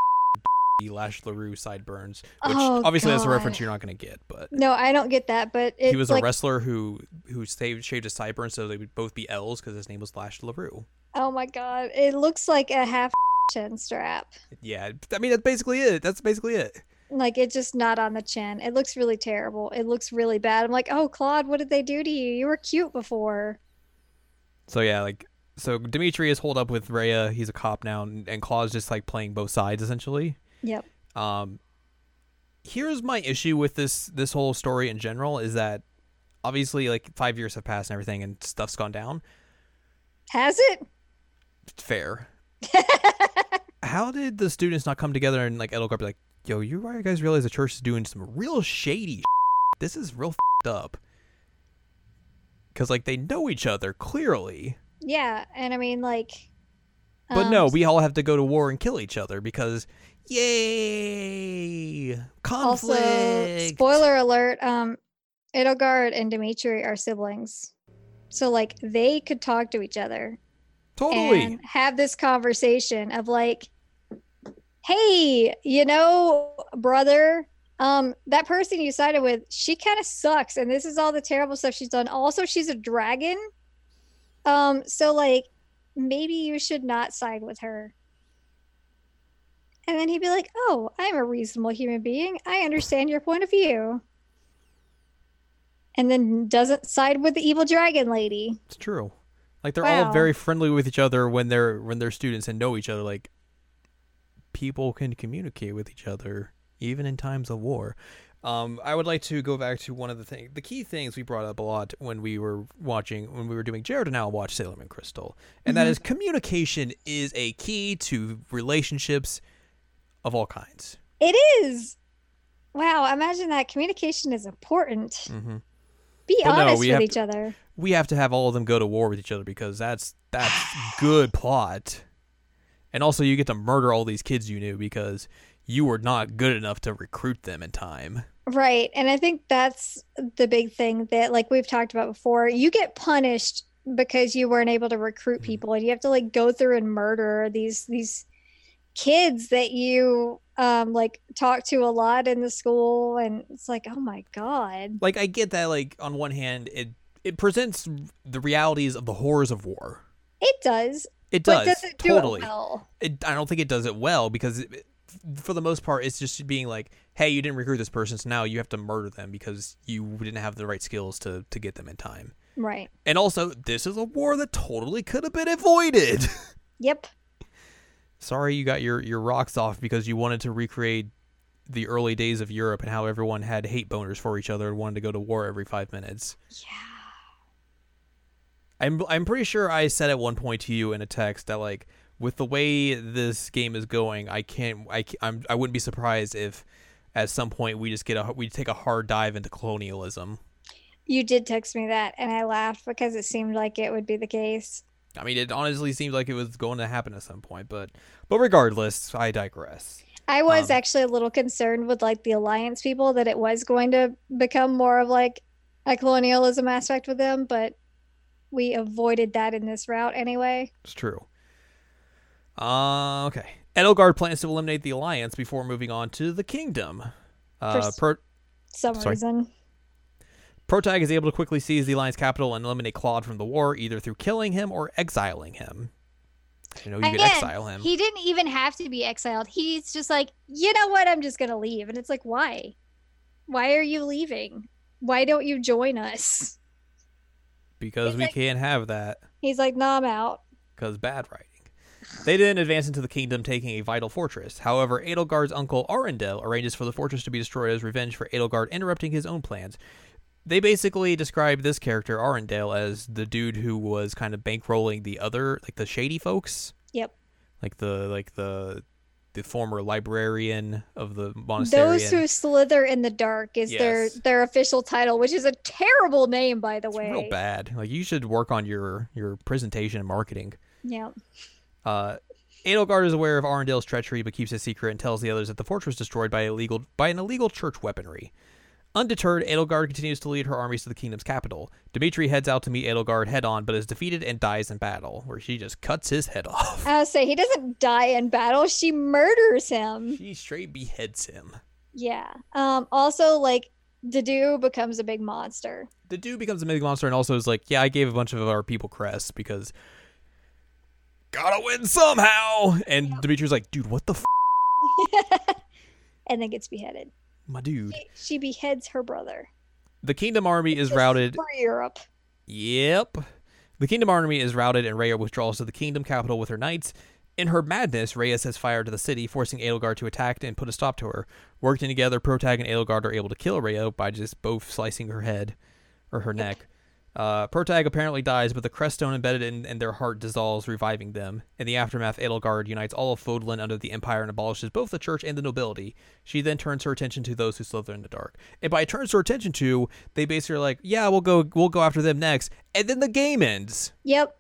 the Lash LaRue sideburns, which Oh, obviously that's a reference you're not going to get, but No, I don't get that, but he was like, a wrestler who who saved, shaved his sideburns so they would both be L's because his name was Lash LaRue. oh my god, it looks like a half chin strap. Yeah, I mean that's basically it. That's basically it. Like it's just not on the chin. It looks really terrible. It looks really bad. I'm like, oh, Claude, what did they do to you? You were cute before. So yeah, like so Dimitri is holed up with Rhea. He's a cop now, and, and Claude's just like playing both sides essentially. Yep. Um, here's my issue with this this whole story in general is that obviously like five years have passed and everything, and stuff's gone down. Has it? Fair. How did the students not come together and like Edelgard be like, "Yo, you guys realize the church is doing some real shady. This is real fed up." Because like they know each other clearly, yeah, and I mean like. but um, no, we all have to go to war and kill each other because, yay, conflict. Also, spoiler alert: um, Edelgard and Dimitri are siblings, so like they could talk to each other Totally. and have this conversation of like, "Hey, you know, brother, um, that person you sided with, she kind of sucks, and this is all the terrible stuff she's done. Also, she's a dragon, um, so like, maybe you should not side with her." And then he'd be like, "Oh, I'm a reasonable human being. I understand your point of view." And then doesn't side with the evil dragon lady. It's true. Like they're all very friendly with each other when they're when they're students and know each other. Like people can communicate with each other even in times of war. Um, I would like to go back to one of the things, the key things we brought up a lot when we were watching, when we were doing Jared and I watch Sailor Moon Crystal, and that Mhm. is communication is a key to relationships of all kinds. It is. Wow, imagine that communication is important. Mm-hmm. Be But honest we with each other. we have to have all of them go to war with each other because that's that's good plot. And also you get to murder all these kids you knew because you were not good enough to recruit them in time. Right. And I think that's the big thing that like we've talked about before. You get punished because you weren't able to recruit Mhm. people and you have to like go through and murder these these kids that you um like talk to a lot in the school and it's like, "Oh my god." Like I get that like on one hand it it presents the realities of the horrors of war. It does. It But does does it do totally. it well? It, I don't think it does it well because it, for the most part, it's just being like, hey, you didn't recruit this person, so now you have to murder them because you didn't have the right skills to to get them in time. Right. And also, this is a war that totally could have been avoided. Yep. Sorry, you got your your rocks off because you wanted to recreate the early days of Europe and how everyone had hate boners for each other and wanted to go to war every five minutes. Yeah. I'm I'm pretty sure I said at one point to you in a text that like with the way this game is going, I can't I I'm I wouldn't be surprised if at some point we just get a we take a hard dive into colonialism. You did text me that, and I laughed because it seemed like it would be the case. I mean, it honestly seemed like it was going to happen at some point, but but regardless, I digress. I was Um, actually a little concerned with like the alliance people that it was going to become more of like a colonialism aspect with them, but we avoided that in this route anyway. It's true. Uh, okay. Edelgard plans to eliminate the alliance before moving on to the kingdom. Uh, Some Sorry. reason. Protag is able to quickly seize the alliance capital and eliminate Claude from the war, either through killing him or exiling him. You know, you can Again, exile him. He didn't even have to be exiled. He's just like, you know what? I'm just gonna leave, and it's like, why? Why are you leaving? Why don't you join us? Because It's we like- can't have that. He's like, no, I'm out. because bad writing. They then advance into the kingdom, taking a vital fortress. However, Edelgard's uncle Arundel arranges for the fortress to be destroyed as revenge for Edelgard interrupting his own plans. They basically describe this character Arundel as the dude who was kind of bankrolling the other, like the shady folks, Yep. like the like the the former librarian of the monastery. Those who slither in the dark is their Yes. their official title, which is a terrible name, by the it's way. real bad. Like you should work on your your presentation and marketing. Yeah. Uh, Edelgard is aware of Arundel's treachery, but keeps it secret and tells the others that the fortress was destroyed by illegal by an illegal church weaponry. Undeterred, Edelgard continues to lead her armies to the kingdom's capital. Dimitri heads out to meet Edelgard head on, but is defeated and dies in battle, where she just cuts his head off. I would say he doesn't die in battle; she murders him. She straight beheads him. Yeah. Um. Also, like, Dedue becomes a big monster. Dude becomes a big monster and also is like, yeah, I gave a bunch of our people crests because gotta win somehow. And Dimitri's like, dude, what the f, and then gets beheaded. My dude? She, she beheads her brother. The kingdom army is routed. for Europe. Yep. The kingdom army is routed and Rhea withdraws to the kingdom capital with her knights. In her madness, Rhea sets fire to the city, forcing Edelgard to attack and put a stop to her. Working together, Protag and Edelgard are able to kill Rhea by just both slicing her head or her neck. Uh, Protag apparently dies, but the crest stone embedded in, in their heart dissolves, reviving them. In the aftermath, Edelgard unites all of Fodlan under the Empire and abolishes both the church and the nobility. She then turns her attention to those who slither in the dark. And by turns her attention to, they basically are like, "Yeah, we'll go, we'll go after them next," and then the game ends. Yep.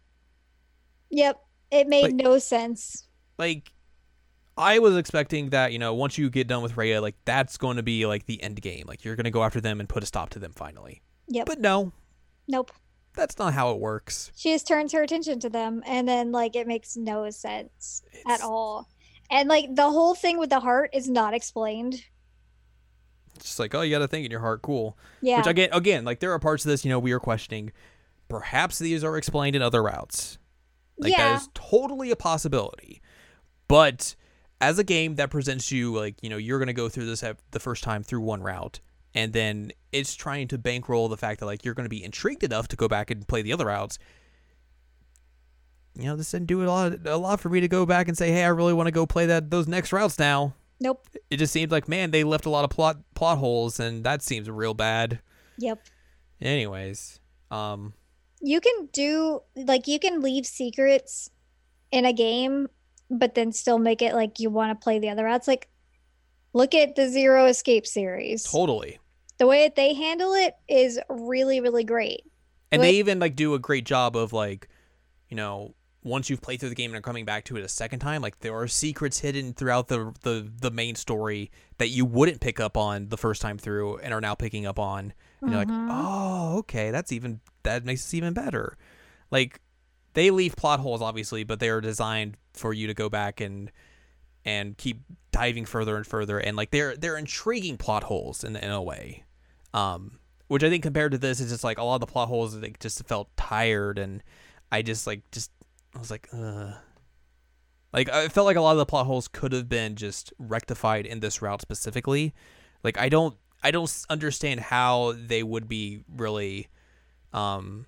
Yep. It made Like- no sense. Like, I was expecting that you know once you get done with Rhea, like that's going to be like the end game. Like you're going to go after them and put a stop to them finally. Yep. But no, nope. that's not how it works. She just turns her attention to them, and then like it makes no sense It's- at all. And like the whole thing with the heart is not explained. It's just like, oh, you got a thing in your heart, cool. Yeah. Which again, again, like there are parts of this, you know, we are questioning. Perhaps these are explained in other routes. Like Yeah. that is totally a possibility. But as a game that presents you like, you know, you're gonna go through this at the first time through one route, and then it's trying to bankroll the fact that like you're gonna be intrigued enough to go back and play the other routes. You know, this didn't do a lot a lot for me to go back and say, hey, I really want to go play that those next routes now nope. it just seems like man they left a lot of plot plot holes and that seems real bad Yep. anyways um You can do like you can leave secrets in a game, but then still make it like you want to play the other routes. Like, look at the Zero Escape series. totally the way that they handle it is really, really great. and Like- they even like do a great job of like you know once you've played through the game and are coming back to it a second time like there are secrets hidden throughout the the the main story that you wouldn't pick up on the first time through and are now picking up on and you're like Mhm. oh okay that's even that makes this even better like they leave plot holes obviously but they are designed for you to go back and and keep diving further and further and like they're they're intriguing plot holes in in a way um which i think compared to this is just like a lot of the plot holes like just felt tired and i just like just i was like uh Like I felt like a lot of the plot holes could have been just rectified in this route specifically. Like I don't I don't understand how they would be really um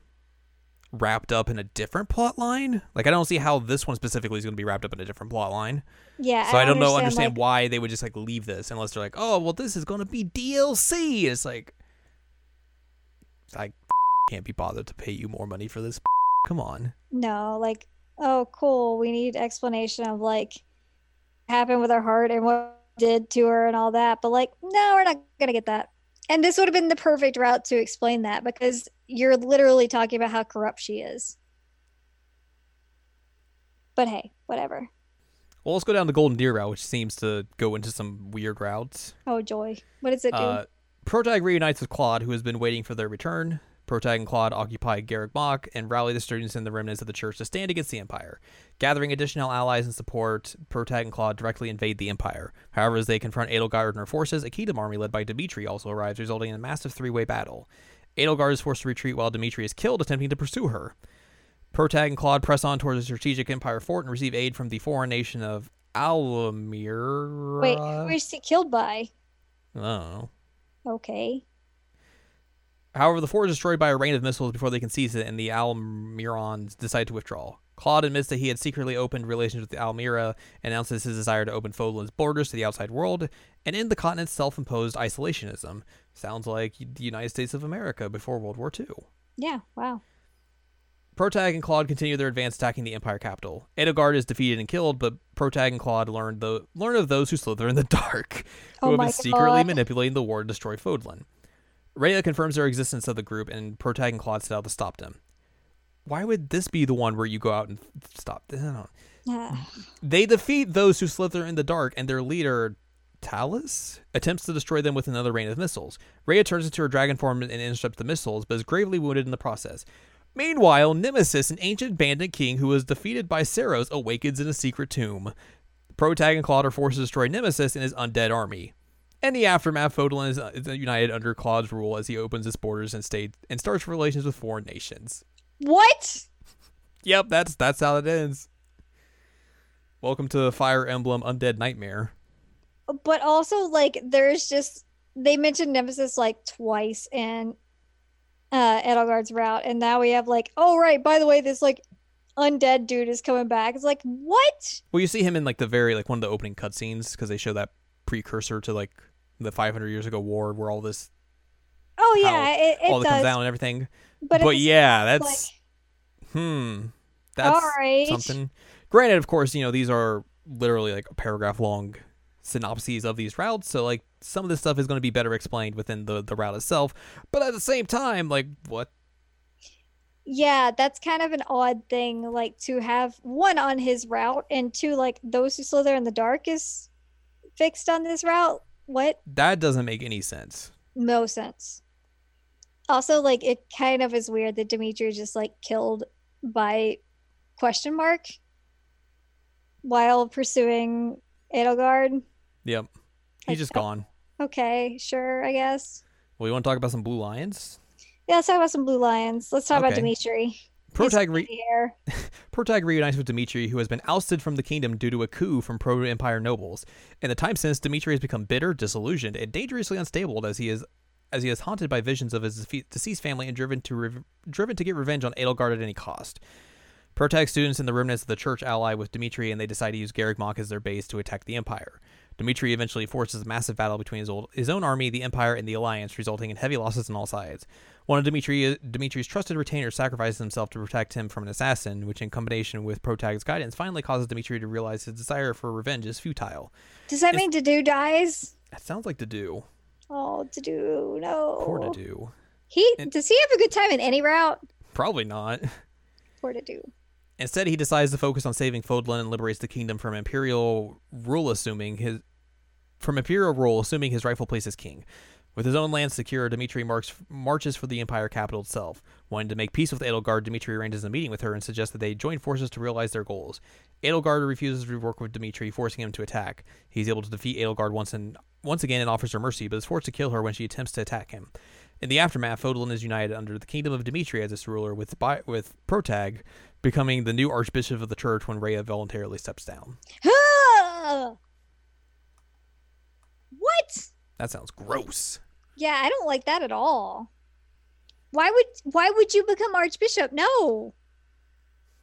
wrapped up in a different plot line. Like I don't see how this one specifically is going to be wrapped up in a different plot line. Yeah. So I don't know understand like, why they would just like leave this unless they're like, "Oh, well this is going to be DLC." It's like I can't be bothered to pay you more money for this. Come on. No, like, oh, cool. We need explanation of like happened with her heart and what did to her and all that. But like, no, we're not gonna get that. And this would have been the perfect route to explain that because you're literally talking about how corrupt she is. But hey, whatever. Well, let's go down the Golden Deer route, which seems to go into some weird routes. Oh joy. What does it do? Uh, Protag reunites with Claude, who has been waiting for their return. Protag and Claude occupy Garreg Mach and rally the students and the remnants of the church to stand against the Empire. Gathering additional allies and support, Protag and Claude directly invade the Empire. However, as they confront Edelgard and her forces, a kingdom army led by Dimitri also arrives, resulting in a massive three-way battle. Edelgard is forced to retreat while Dimitri is killed attempting to pursue her. Protag and Claude press on towards the strategic Empire fort and receive aid from the foreign nation of Almir. Wait, who is she killed by? I don't know. Okay. However, the fort is destroyed by a rain of missiles before they can seize it, and the Almyrans decide to withdraw. Claude admits that he had secretly opened relations with the Almyra, announces his desire to open Fodlan's borders to the outside world, and end the continent's self-imposed isolationism. Sounds like the United States of America before World War II. Yeah, wow. Protag and Claude continue their advance attacking the Empire capital. Edelgard is defeated and killed, but Protag and Claude learn the learn of those who slither in the dark, who Oh have been secretly God. manipulating the war to destroy Fodlan. Rhea confirms their existence of the group, and Protag and Claude set out to stop them. Why would this be the one where you go out and stop? I don't know. Ah, They defeat those who slither in the dark, and their leader, Thales, attempts to destroy them with another rain of missiles. Rhea turns into her dragon form and intercepts the missiles, but is gravely wounded in the process. Meanwhile, Nemesis, an ancient bandit king who was defeated by Seiros, awakens in a secret tomb. Protag and Claude are forced to destroy Nemesis and his undead army. In the aftermath, Fodlan is, uh, is united under Claude's rule as he opens its borders and state and starts relations with foreign nations. What? Yep, that's that's how it ends. Welcome to the Fire Emblem Undead Nightmare. But also, like, there's just they mentioned Nemesis like twice in uh Edelgard's route, and now we have like, oh right, by the way, this like undead dude is coming back. It's like, what? Well, you see him in like the very like one of the opening cutscenes because they show that precursor to like the 500 years ago war where all this Oh How yeah, it, all it that comes down and everything. But, But, yeah, like, that's hmm, that's all right. something. Granted, of course, you know these are literally like a paragraph long synopses of these routes, so like some of this stuff is going to be better explained within the the route itself. But at the same time, like what Yeah, that's kind of an odd thing, like to have one on his route and two, like those who slither in the dark is fixed on this route. What? that doesn't make any sense. No sense. Also, like it kind of is weird that Dimitri is just like killed by question mark while pursuing Edelgard. Yep, he's just gone. Okay, sure, I guess. Well, you want to talk about some blue lions? Yeah, let's talk about some blue lions. Let's talk about Okay. Dimitri. Protag, re- Protag reunites with Dimitri, who has been ousted from the kingdom due to a coup from pro-empire nobles. In the time since, Dimitri has become bitter, disillusioned, and dangerously unstable as he is as he is haunted by visions of his deceased family and driven to rev- driven to get revenge on Edelgard at any cost. Protag students and the remnants of the church ally with Dimitri, and they decide to use Garreg Mach as their base to attack the Empire. Dimitri eventually forces a massive battle between his, old, his own army, the Empire, and the Alliance, resulting in heavy losses on all sides. One of Dimitri, Dimitri's trusted retainers sacrifices himself to protect him from an assassin, which, in combination with Protag's guidance, finally causes Dimitri to realize his desire for revenge is futile. Does that If- mean Dedue dies? That sounds like Dedue. Oh, Dedue, no. Poor Dedue. He And- does he have a good time in any route? Probably not. Poor Dedue. Instead, he decides to focus on saving Fodlan and liberates the kingdom from imperial rule, assuming his from imperial rule, assuming his rightful place as king. With his own land secure, Dimitri marks, marches for the empire capital itself. Wanting to make peace with Edelgard, Dimitri arranges a meeting with her and suggests that they join forces to realize their goals. Edelgard refuses to work with Dimitri, forcing him to attack. He's able to defeat Edelgard once and once again and offers her mercy, but is forced to kill her when she attempts to attack him. In the aftermath, Fodlan is united under the kingdom of Dimitri as its ruler, with with Protag becoming the new archbishop of the church when Rhea voluntarily steps down. what? That sounds gross. Yeah, I don't like that at all. Why would why would you become archbishop? No.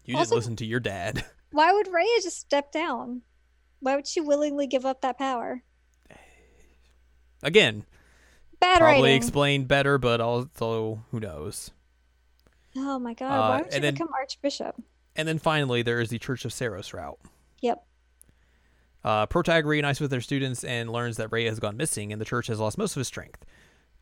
You Also- didn't listen to your dad. Why would Rhea just step down? Why would she willingly give up that power? Again, Bad probably writing. explained better, but also who knows. Oh my god, Uh, why would you then- become archbishop? And then finally, there is the Church of Seiros route. Yep. Uh, Protag reunites with their students and learns that Rhea has gone missing, and the church has lost most of its strength.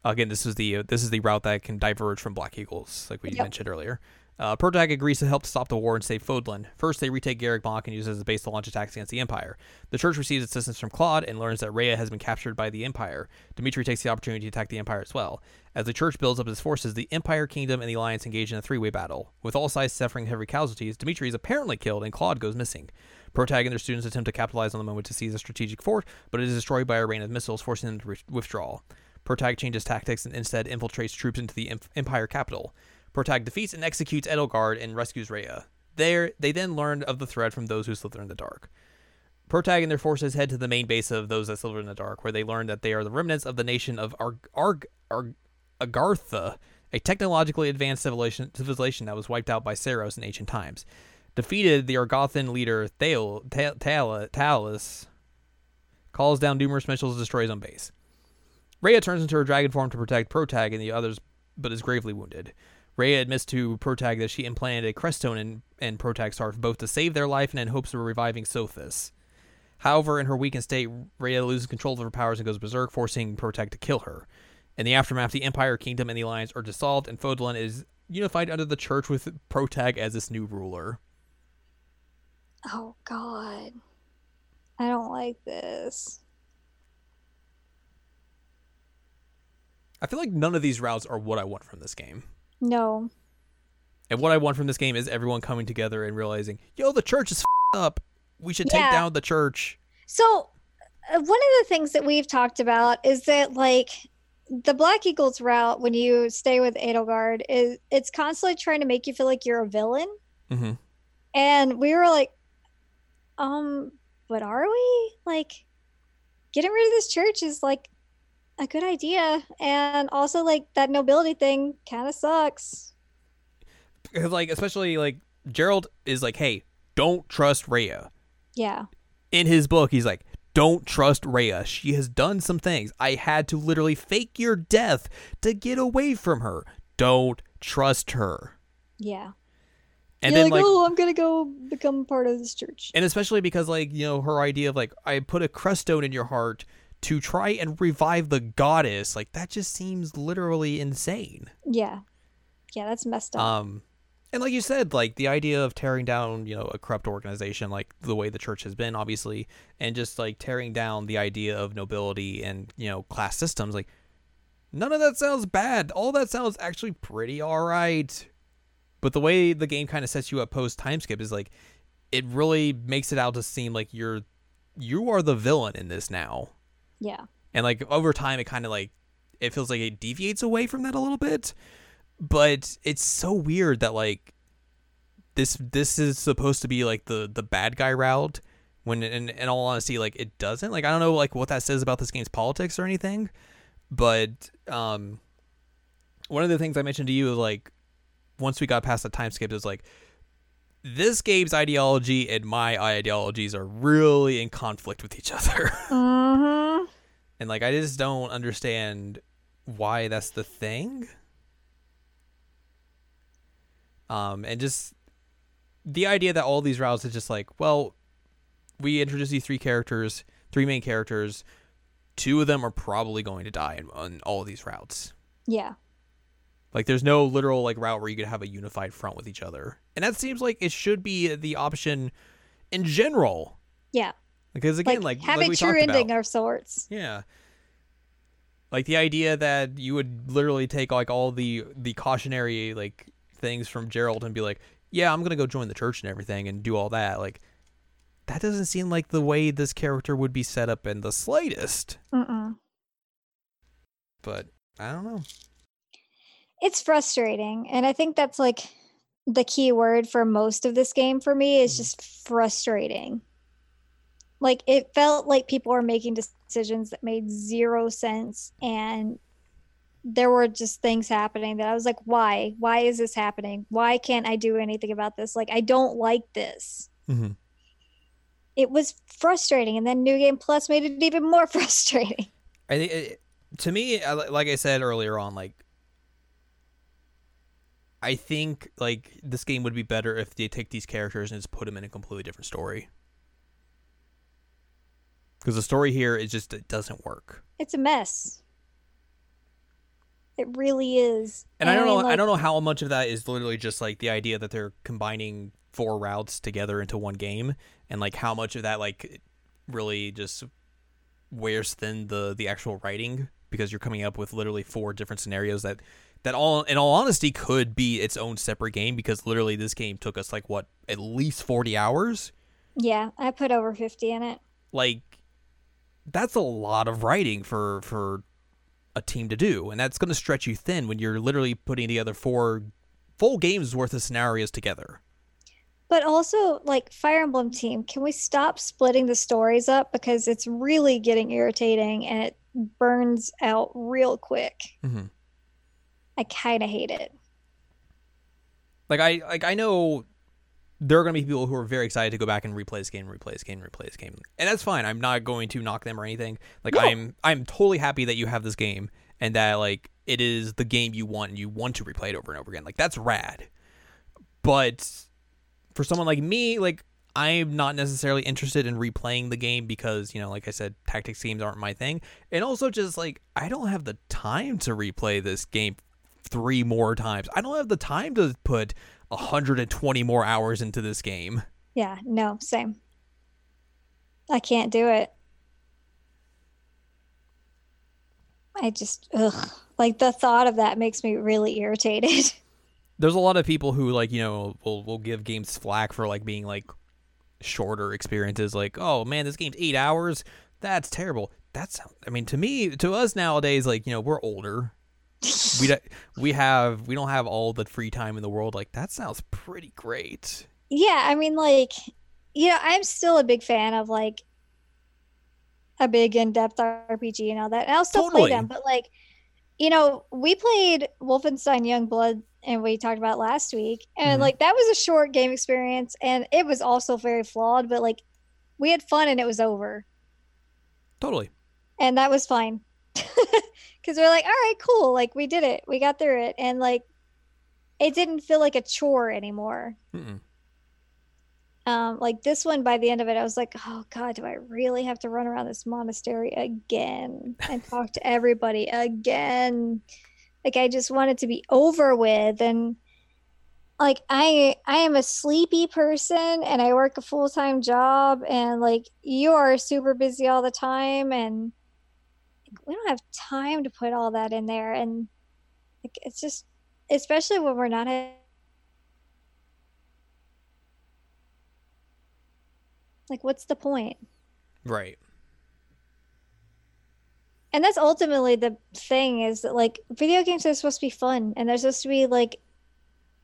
Again, this is the uh, this is the route that can diverge from Black Eagles, like we Yep. mentioned earlier. Uh, Protag agrees to help stop the war and save Fodlan. First, they retake Garreg Mach and use it as a base to launch attacks against the Empire. The church receives assistance from Claude and learns that Rhea has been captured by the Empire. Dimitri takes the opportunity to attack the Empire as well. As the church builds up its forces, the Empire, Kingdom, and the Alliance engage in a three-way battle. With all sides suffering heavy casualties, Dimitri is apparently killed and Claude goes missing. Protag and their students attempt to capitalize on the moment to seize a strategic fort, but it is destroyed by a rain of missiles, forcing them to re- withdraw. Protag changes tactics and instead infiltrates troops into the em- Empire capital. Protag defeats and executes Edelgard and rescues Rhea. There, they then learn of the threat from those who slither in the dark. Protag and their forces head to the main base of those that slither in the dark, where they learn that they are the remnants of the nation of Arg- Arg- Arg- Agartha, a technologically advanced civilization, civilization that was wiped out by Seiros in ancient times. Defeated, the Agarthan leader Thal- Ta- Tal- Thales calls down numerous missiles to destroy his own base. Rhea turns into her dragon form to protect Protag and the others, but is gravely wounded. Rhea admits to Protag that she implanted a crestone in, in Protag's heart both to save their life and in hopes of reviving Sothis. However, in her weakened state, Rhea loses control of her powers and goes berserk, forcing Protag to kill her. In the aftermath, the Empire, Kingdom, and the Alliance are dissolved, and Fodlan is unified under the Church with Protag as its new ruler. Oh god. I don't like this. I feel like none of these routes are what I want from this game. No. And what I want from this game is everyone coming together and realizing, yo, the church is up. We should take Yeah. down the church. So, uh, one of the things that we've talked about is that like the Black Eagles route when you stay with Edelgard is it's constantly trying to make you feel like you're a villain. Mm-hmm. And we were like, um, but are we? Like, getting rid of this church is like a good idea. And also, like, that nobility thing kind of sucks. Like, especially, like, Jeralt is like, hey, don't trust Rhea. Yeah. In his book, he's like, don't trust Rhea. She has done some things. I had to literally fake your death to get away from her. Don't trust her. Yeah. And You're then, like, like, oh, I'm going to go become part of this church. and especially because, like, you know, her idea of, like, I put a creststone in your heart to try and revive the goddess, like, that just seems literally insane. Yeah. Yeah, that's messed up. Um, and like you said, like the idea of tearing down, you know, a corrupt organization, like the way the church has been, obviously, and just like tearing down the idea of nobility and you know class systems, like none of that sounds bad. All that sounds actually pretty all right. But the way the game kind of sets you up post time skip is like it really makes it out to seem like you're you are the villain in this now. Yeah. And like over time, it kind of like it feels like it deviates away from that a little bit. But it's so weird that like this this is supposed to be like the the bad guy route when in, in all honesty like it doesn't like I don't know like what that says about this game's politics or anything but um one of the things I mentioned to you is like once we got past the time skip is like this game's ideology and my ideologies are really in conflict with each other Mm-hmm. and like I just don't understand why that's the thing. Um, and just the idea that all these routes is just like, well, we introduce these three characters, three main characters. Two of them are probably going to die in, on all these routes. Yeah. Like, there's no literal like route where you could have a unified front with each other, and that seems like it should be the option in general. Yeah. Because again, like, have like a true ending about. of sorts. Yeah. Like the idea that you would literally take like all the the cautionary like things from Jeralt and be like, "Yeah, I'm going to go join the church and everything and do all that." Like that doesn't seem like the way this character would be set up in the slightest. Mm-mm. But I don't know. It's frustrating and i think that's like the key word for most of this game for me is Mhm. just frustrating. Like it felt like people were making decisions that made zero sense and there were just things happening that i was like why? Why is this happening? Why can't i do anything about this? Like i don't like this. Mm-hmm. it was frustrating and then new game plus made it even more frustrating. I think it, to me, like I said earlier on, like I think like this game would be better if they take these characters and just put them in a completely different story. Because the story here is just it doesn't work. it's a mess it really is And I don't know mean, I don't know how much of that is literally just like the idea that they're combining four routes together into one game and like how much of that like really just wears thin the the actual writing because you're coming up with literally four different scenarios that that all in all honesty could be its own separate game because literally this game took us like what at least 40 hours Yeah, I put over 50 in it. like that's a lot of writing for for a team to do and that's going to stretch you thin when you're literally putting together four full games worth of scenarios together But also, like Fire Emblem team, can we stop splitting the stories up because it's really getting irritating and it burns out real quick. mm-hmm. I kind of hate it. like i like i know there are going to be people who are very excited to go back and replay this game replay this game replay this game. And that's fine. I'm not going to knock them or anything. Like No. i'm i'm totally happy that you have this game and that like it is the game you want and you want to replay it over and over again. Like that's rad. But for someone like me like i'm not necessarily interested in replaying the game because you know like i said tactics games aren't my thing. And also just like i don't have the time to replay this game three more times i don't have the time to put 120 more hours into this game Yeah, no, same. I can't do it. I just, ugh. Like the thought of that makes me really irritated. there's a lot of people who like you know will will give games flack for like being like shorter experiences like oh man this game's eight hours that's terrible that's i mean to me to us nowadays like you know we're older we don't we have we don't have all the free time in the world like that sounds pretty great yeah, I mean, like, you know, I'm still a big fan of like a big in depth RPG and all that. And I'll still Totally. play them, but like, you know, we played Wolfenstein Youngblood and we talked about last week, and Mhm. like that was a short game experience and it was also very flawed, but like we had fun and it was over. totally and that was fine because we're like all right cool like we did it we got through it and like it didn't feel like a chore anymore Mm-mm. um like this one by the end of it i was like oh god do i really have to run around this monastery again and talk to everybody again like i just want it to be over with and like i i am a sleepy person and i work a full-time job and like you are super busy all the time and we don't have time to put all that in there and like, it's just especially when we're not ha- like what's the point? Right. And that's ultimately the thing is that like video games are supposed to be fun and they're supposed to be like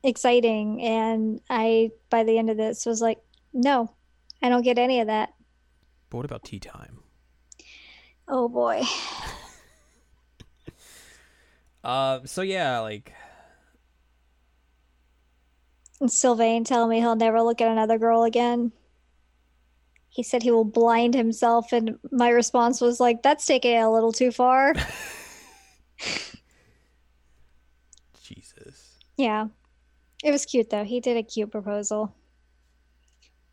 exciting and i by the end of this was like no i don't get any of that. But what about tea time oh boy uh so yeah like and sylvain telling me he'll never look at another girl again he said he will blind himself and my response was like that's taking it a little too far jesus Yeah. It was cute though. He did a cute proposal.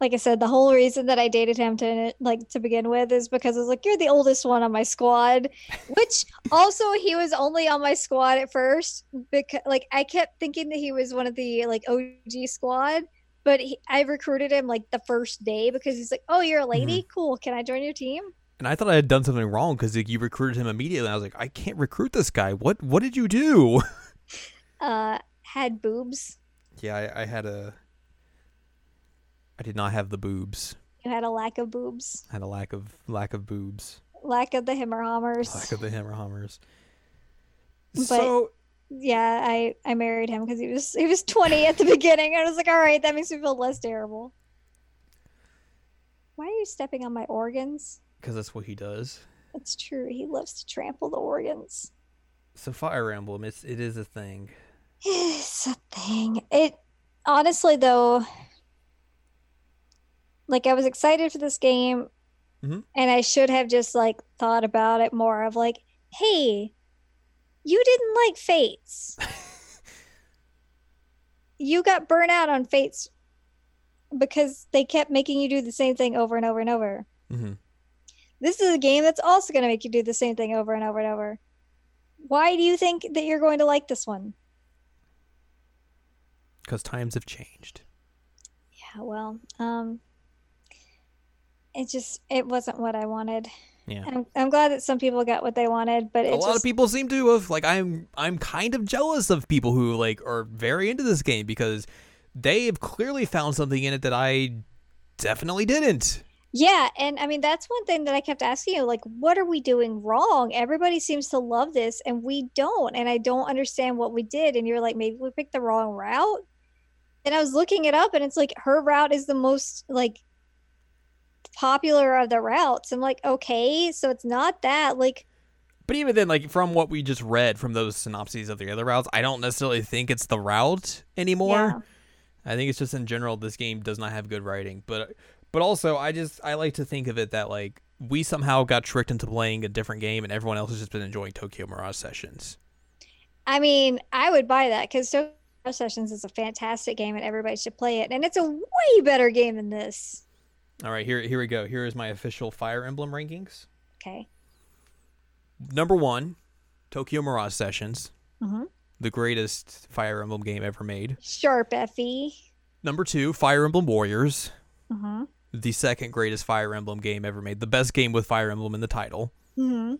Like I said, the whole reason that I dated him to like to begin with is because I was like, you're the oldest one on my squad. Which also he was only on my squad at first because like I kept thinking that he was one of the like OG squad, but he, I recruited him like the first day because he's like, "Oh, you're a lady? Cool. Can I join your team?" and i thought i had done something wrong because like, you recruited him immediately i was like i can't recruit this guy what what did you do Uh had boobs. yeah i, I had a i did not have the boobs You had a lack of boobs. I had a lack of lack of boobs Lack of the Himmerhammers. lack of the hammer hammers so Yeah, I I married him because he was he was 20 at the beginning. I was like, all right, that makes me feel less terrible. Why are you stepping on my organs? Because that's what he does. That's true. He loves to trample the organs. So Fire Emblem, it's it is a thing. It's a thing. It honestly though, like I was excited for this game, Mhm. and I should have just like thought about it more. Of like, hey, you didn't like Fates. you got burnt out on Fates because they kept making you do the same thing over and over and over. hmm This is a game that's also going to make you do the same thing over and over and over. Why do you think that you're going to like this one? Because times have changed. Yeah, well, um, it just it wasn't what I wanted. Yeah. I'm I'm glad that some people got what they wanted, but a lot just of people seem to have like I'm I'm kind of jealous of people who like are very into this game because they have clearly found something in it that I definitely didn't. yeah, and I mean that's one thing that I kept asking you, like, what are we doing wrong? Everybody seems to love this, and we don't, and I don't understand what we did. And you're like, maybe we picked the wrong route. And I was looking it up, and it's like her route is the most like popular of the routes. I'm like, okay, so it's not that like But even then, like from what we just read from those synopses of the other routes, I don't necessarily think it's the route anymore. Yeah. I think it's just in general this game does not have good writing. But but also I just I like to think of it that like we somehow got tricked into playing a different game and everyone else has just been enjoying Tokyo Mirage Sessions. I mean, I would buy that because Tokyo Mirage Sessions is a fantastic game and everybody should play it. And it's a way better game than this. All right, here here we go. Here is my official Fire Emblem rankings. Okay. Number one, Tokyo Mirage Sessions, hmm the greatest Fire Emblem game ever made. Sharp Effie. Number two, Fire Emblem Warriors, hmm the second greatest Fire Emblem game ever made, the best game with Fire Emblem in the title. hmm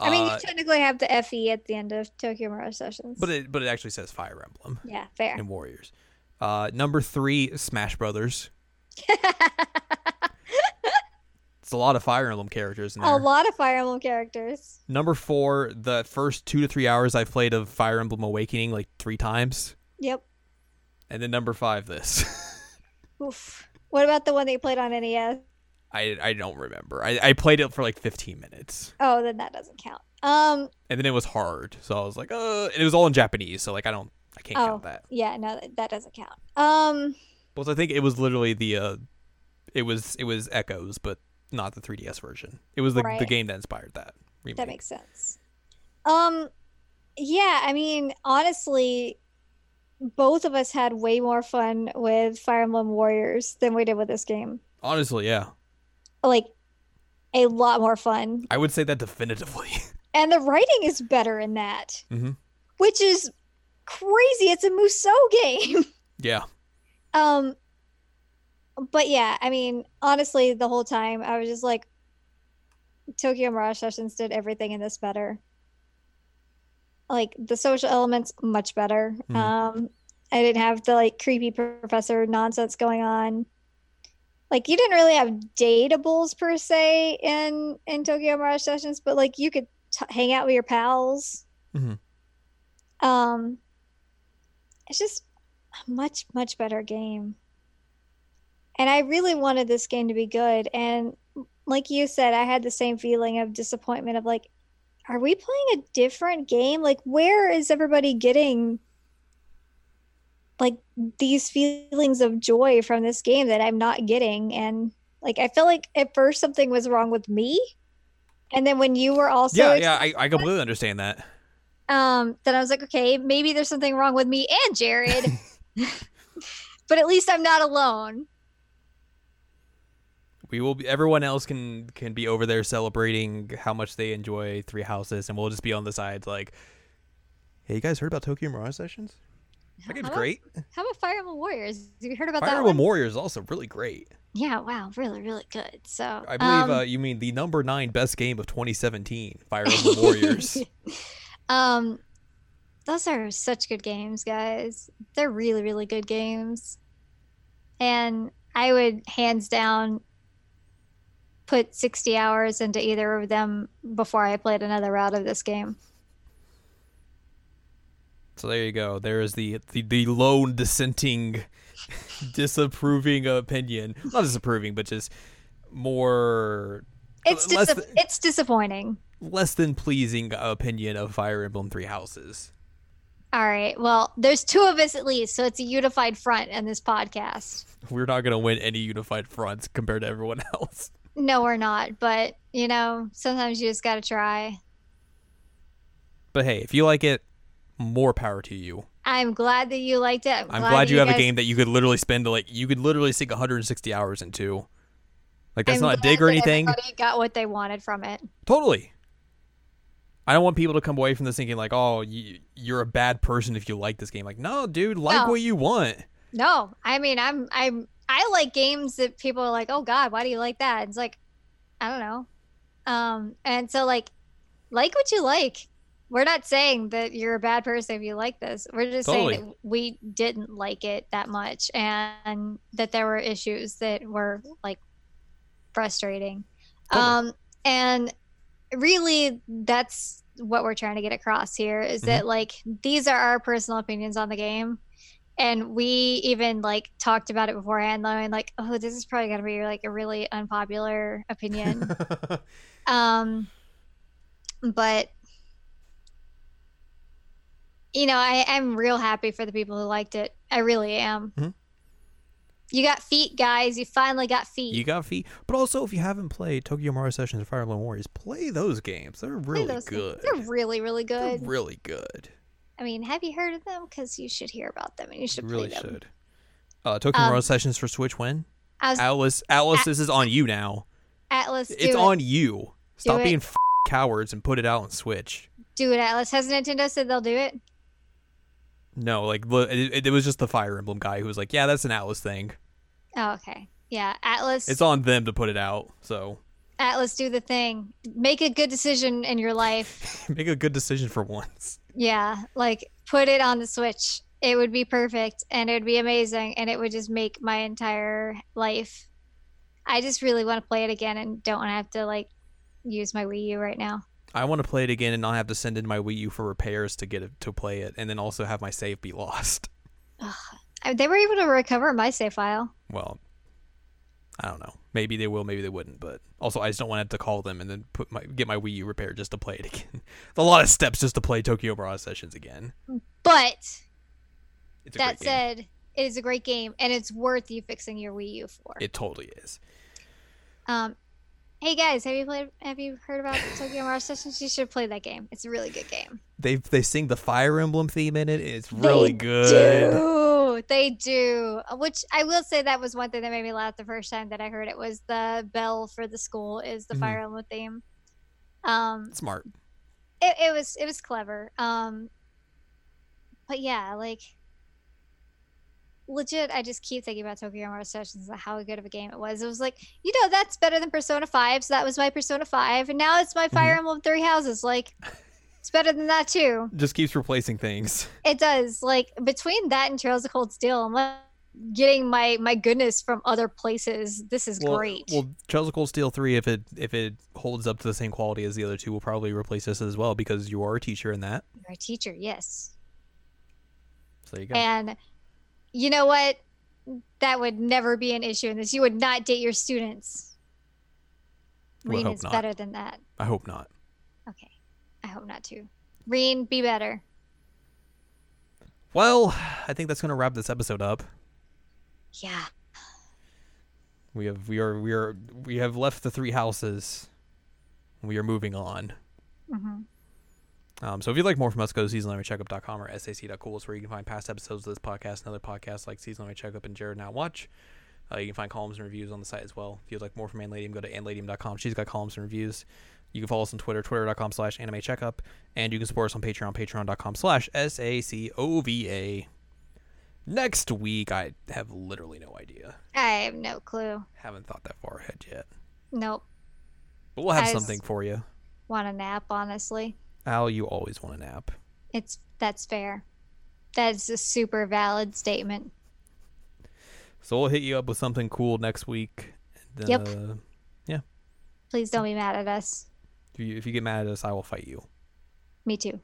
I mean, Uh, you technically have the FE at the end of Tokyo Mirage Sessions. but it but it actually says Fire Emblem yeah, fair. and Warriors. Uh, number three, Smash Brothers. It's a lot of Fire Emblem characters in there. a lot of Fire Emblem characters. Number four, the first two to three hours I played of Fire Emblem Awakening like three times, Yep. and then number five, this. Oof. What about the one that you played on NES? I I don't remember. I, I played it for like 15 minutes, Oh, then that doesn't count. Um. and then it was hard, so I was like, uh, and it was all in Japanese, so like I don't, I can't Oh. count that. Yeah. No, that doesn't count. Um. But I think it was literally the, uh, it was it was Echoes, but not the 3DS version. It was the the game that inspired that. Remake. That makes sense. Um, yeah, I mean, honestly, both of us had way more fun with Fire Emblem Warriors than we did with this game. Honestly, yeah, Like, a lot more fun. I would say that definitively. And the writing is better in that, hmm which is crazy. It's a Musou game. Yeah, um, but yeah, I mean, honestly, the whole time I was just like, Tokyo Mirage Sessions did everything in this better. Like the social elements, much better. Mhm. Um, I didn't have the like creepy professor nonsense going on. Like you didn't really have datables per se in in Tokyo Mirage Sessions, but like you could t- hang out with your pals. Mhm. Um, it's just a much much better game. And I really wanted this game to be good. And like you said, I had the same feeling of disappointment of like, are we playing a different game? Like, where is everybody getting like these feelings of joy from this game that I'm not getting? And like, I feel like at first something was wrong with me. And then when you were also yeah, yeah. I, I completely understand that. um then i was like okay maybe there's something wrong with me and jared but at least i'm not alone We will be. Everyone else can can be over there celebrating how much they enjoy Three Houses, and we'll just be on the sides like, "Hey, you guys heard about Tokyo Mirage Sessions? That game's How about- great. how about fire emblem warriors have you heard about Fire that Emblem? Warriors is also really great. yeah wow really really good so I believe um, uh, you mean the number nine best game of 2017, Fire Emblem Warriors. um those are such good games guys they're really really good games and i would hands down put 60 hours into either of them before i played another route of this game So there you go. There is the the, the lone dissenting, disapproving opinion. Not disapproving, but just more It's dis- th- it's disappointing. less than pleasing opinion of Fire Emblem Three Houses. All right. Well, there's two of us at least, so it's a unified front in this podcast. We're not gonna win any unified fronts compared to everyone else. No, we're not. But you know, sometimes you just gotta try. But hey, if you like it, more power to you. I'm glad that you liked it. I'm, I'm glad, you, have guys- a game that you could literally spend like you could literally sink 160 hours into. Like that's I'm not a dig or anything. Everybody got what they wanted from it. Totally. I don't want people to come away from this thinking like, "Oh, you, you're a bad person if you like this game." Like, no, dude, like No. what you want. No, I mean, I'm I'm I like games that people are like, "Oh God, why do you like that?" It's like, I don't know. Um, and so like, like what you like. We're not saying that you're a bad person if you like this. We're just saying that we didn't like it that much, and that there were issues that were like frustrating. Totally. Um, and really, that's what we're trying to get across here is that like these are our personal opinions on the game. And we even like talked about it beforehand knowing like oh this is probably going to be like a really unpopular opinion. Um but you know i i'm real happy for the people who liked it. I really am. Mhm. You got feet guys you finally got feet you got feet, but also if you haven't played Tokyo Mirage Sessions or Fire Emblem Warriors, play those games. They're really good. they're really really They're good really good. i mean have you heard of them because you should hear about them and you You should really play them should. Uh, Tokyo Um, Mirage Sessions for Switch when? Was, Atlus, Atlus, this is on you now. Atlus do It's it. on you. Stop it. being f- cowards and put it out on Switch. do it Atlus has nintendo said they'll do it No, like it, it was just the Fire Emblem guy who was like, "Yeah, that's an Atlus thing. oh okay yeah Atlus It's on them to put it out." So Atlus do the thing make a good decision in your life make a good decision for once. Yeah, like put it on the Switch. It would be perfect and it would be amazing and it would just make my entire life. I just really want to play it again and don't want to have to like use my Wii U right now. I want to play it again and not have to send in my Wii U for repairs to get it to play it, and then also have my save be lost. I, they were able to recover my save file. Well, I don't know. Maybe they will, maybe they wouldn't. But also, I just don't want to have to call them and then put my get my Wii U repaired just to play it again. A lot of steps just to play Tokyo Mirage Sessions again. But that said, it is a great game and it's worth you fixing your Wii U for. It totally is. Um, hey guys, have you played? Have you heard about Tokyo Mirage Sessions? You should play that game. It's a really good game. They they sing the Fire Emblem theme in it. It's really They good. Do. They do. Which I will say that was one thing that made me laugh the first time that I heard it was the bell for the school is the Mhm. Fire Emblem theme. Um, Smart. it, it was it was clever. Um, but yeah, like legit, I just keep thinking about Tokyo Mirage Sessions and how good of a game it was. It was like, you know, that's better than Persona Five, so that was my Persona Five, and now it's my mm-hmm. Fire Emblem Three Houses. Like, it's better than that too. Just keeps replacing things. It does. Like between that and Trails of Cold Steel, I'm like getting my my goodness from other places. This is well, great. Well, Trails of Cold Steel three, if it if it holds up to the same quality as the other two, will probably replace this as well because you are a teacher in that. You're a teacher, yes. So there you go. And you know what? That would never be an issue in this. You would not date your students. Well, Rean is not. better than that. I hope not. Okay. I hope not too. Rean, be better. Well, I think that's gonna wrap this episode up. Yeah. We have we are we are we have left the three houses. We are moving on. hmm Um, so if you'd like more from us, go to seasonalcheckup.com or sac.cool. It's where you can find past episodes of this podcast and other podcasts like Seasonal Checkup and Jared Now Watch. Uh, you can find columns and reviews on the site as well. If you'd like more from Anladium, go to anladium.com. She's got columns and reviews. You can follow us on Twitter, twitter.com slash anime checkup. And you can support us on Patreon, patreon.com slash S-A-C-O-V-A. Next week, I have literally no idea. I have no clue. Haven't thought that far ahead yet. Nope. But we'll have I something for you. Want a nap, honestly. Al, you always want a nap. It's that's fair. That's a super valid statement. So we'll hit you up with something cool next week. And, Yep. uh, Please don't be mad at us. If you, if you get mad at us, I will fight you. Me too.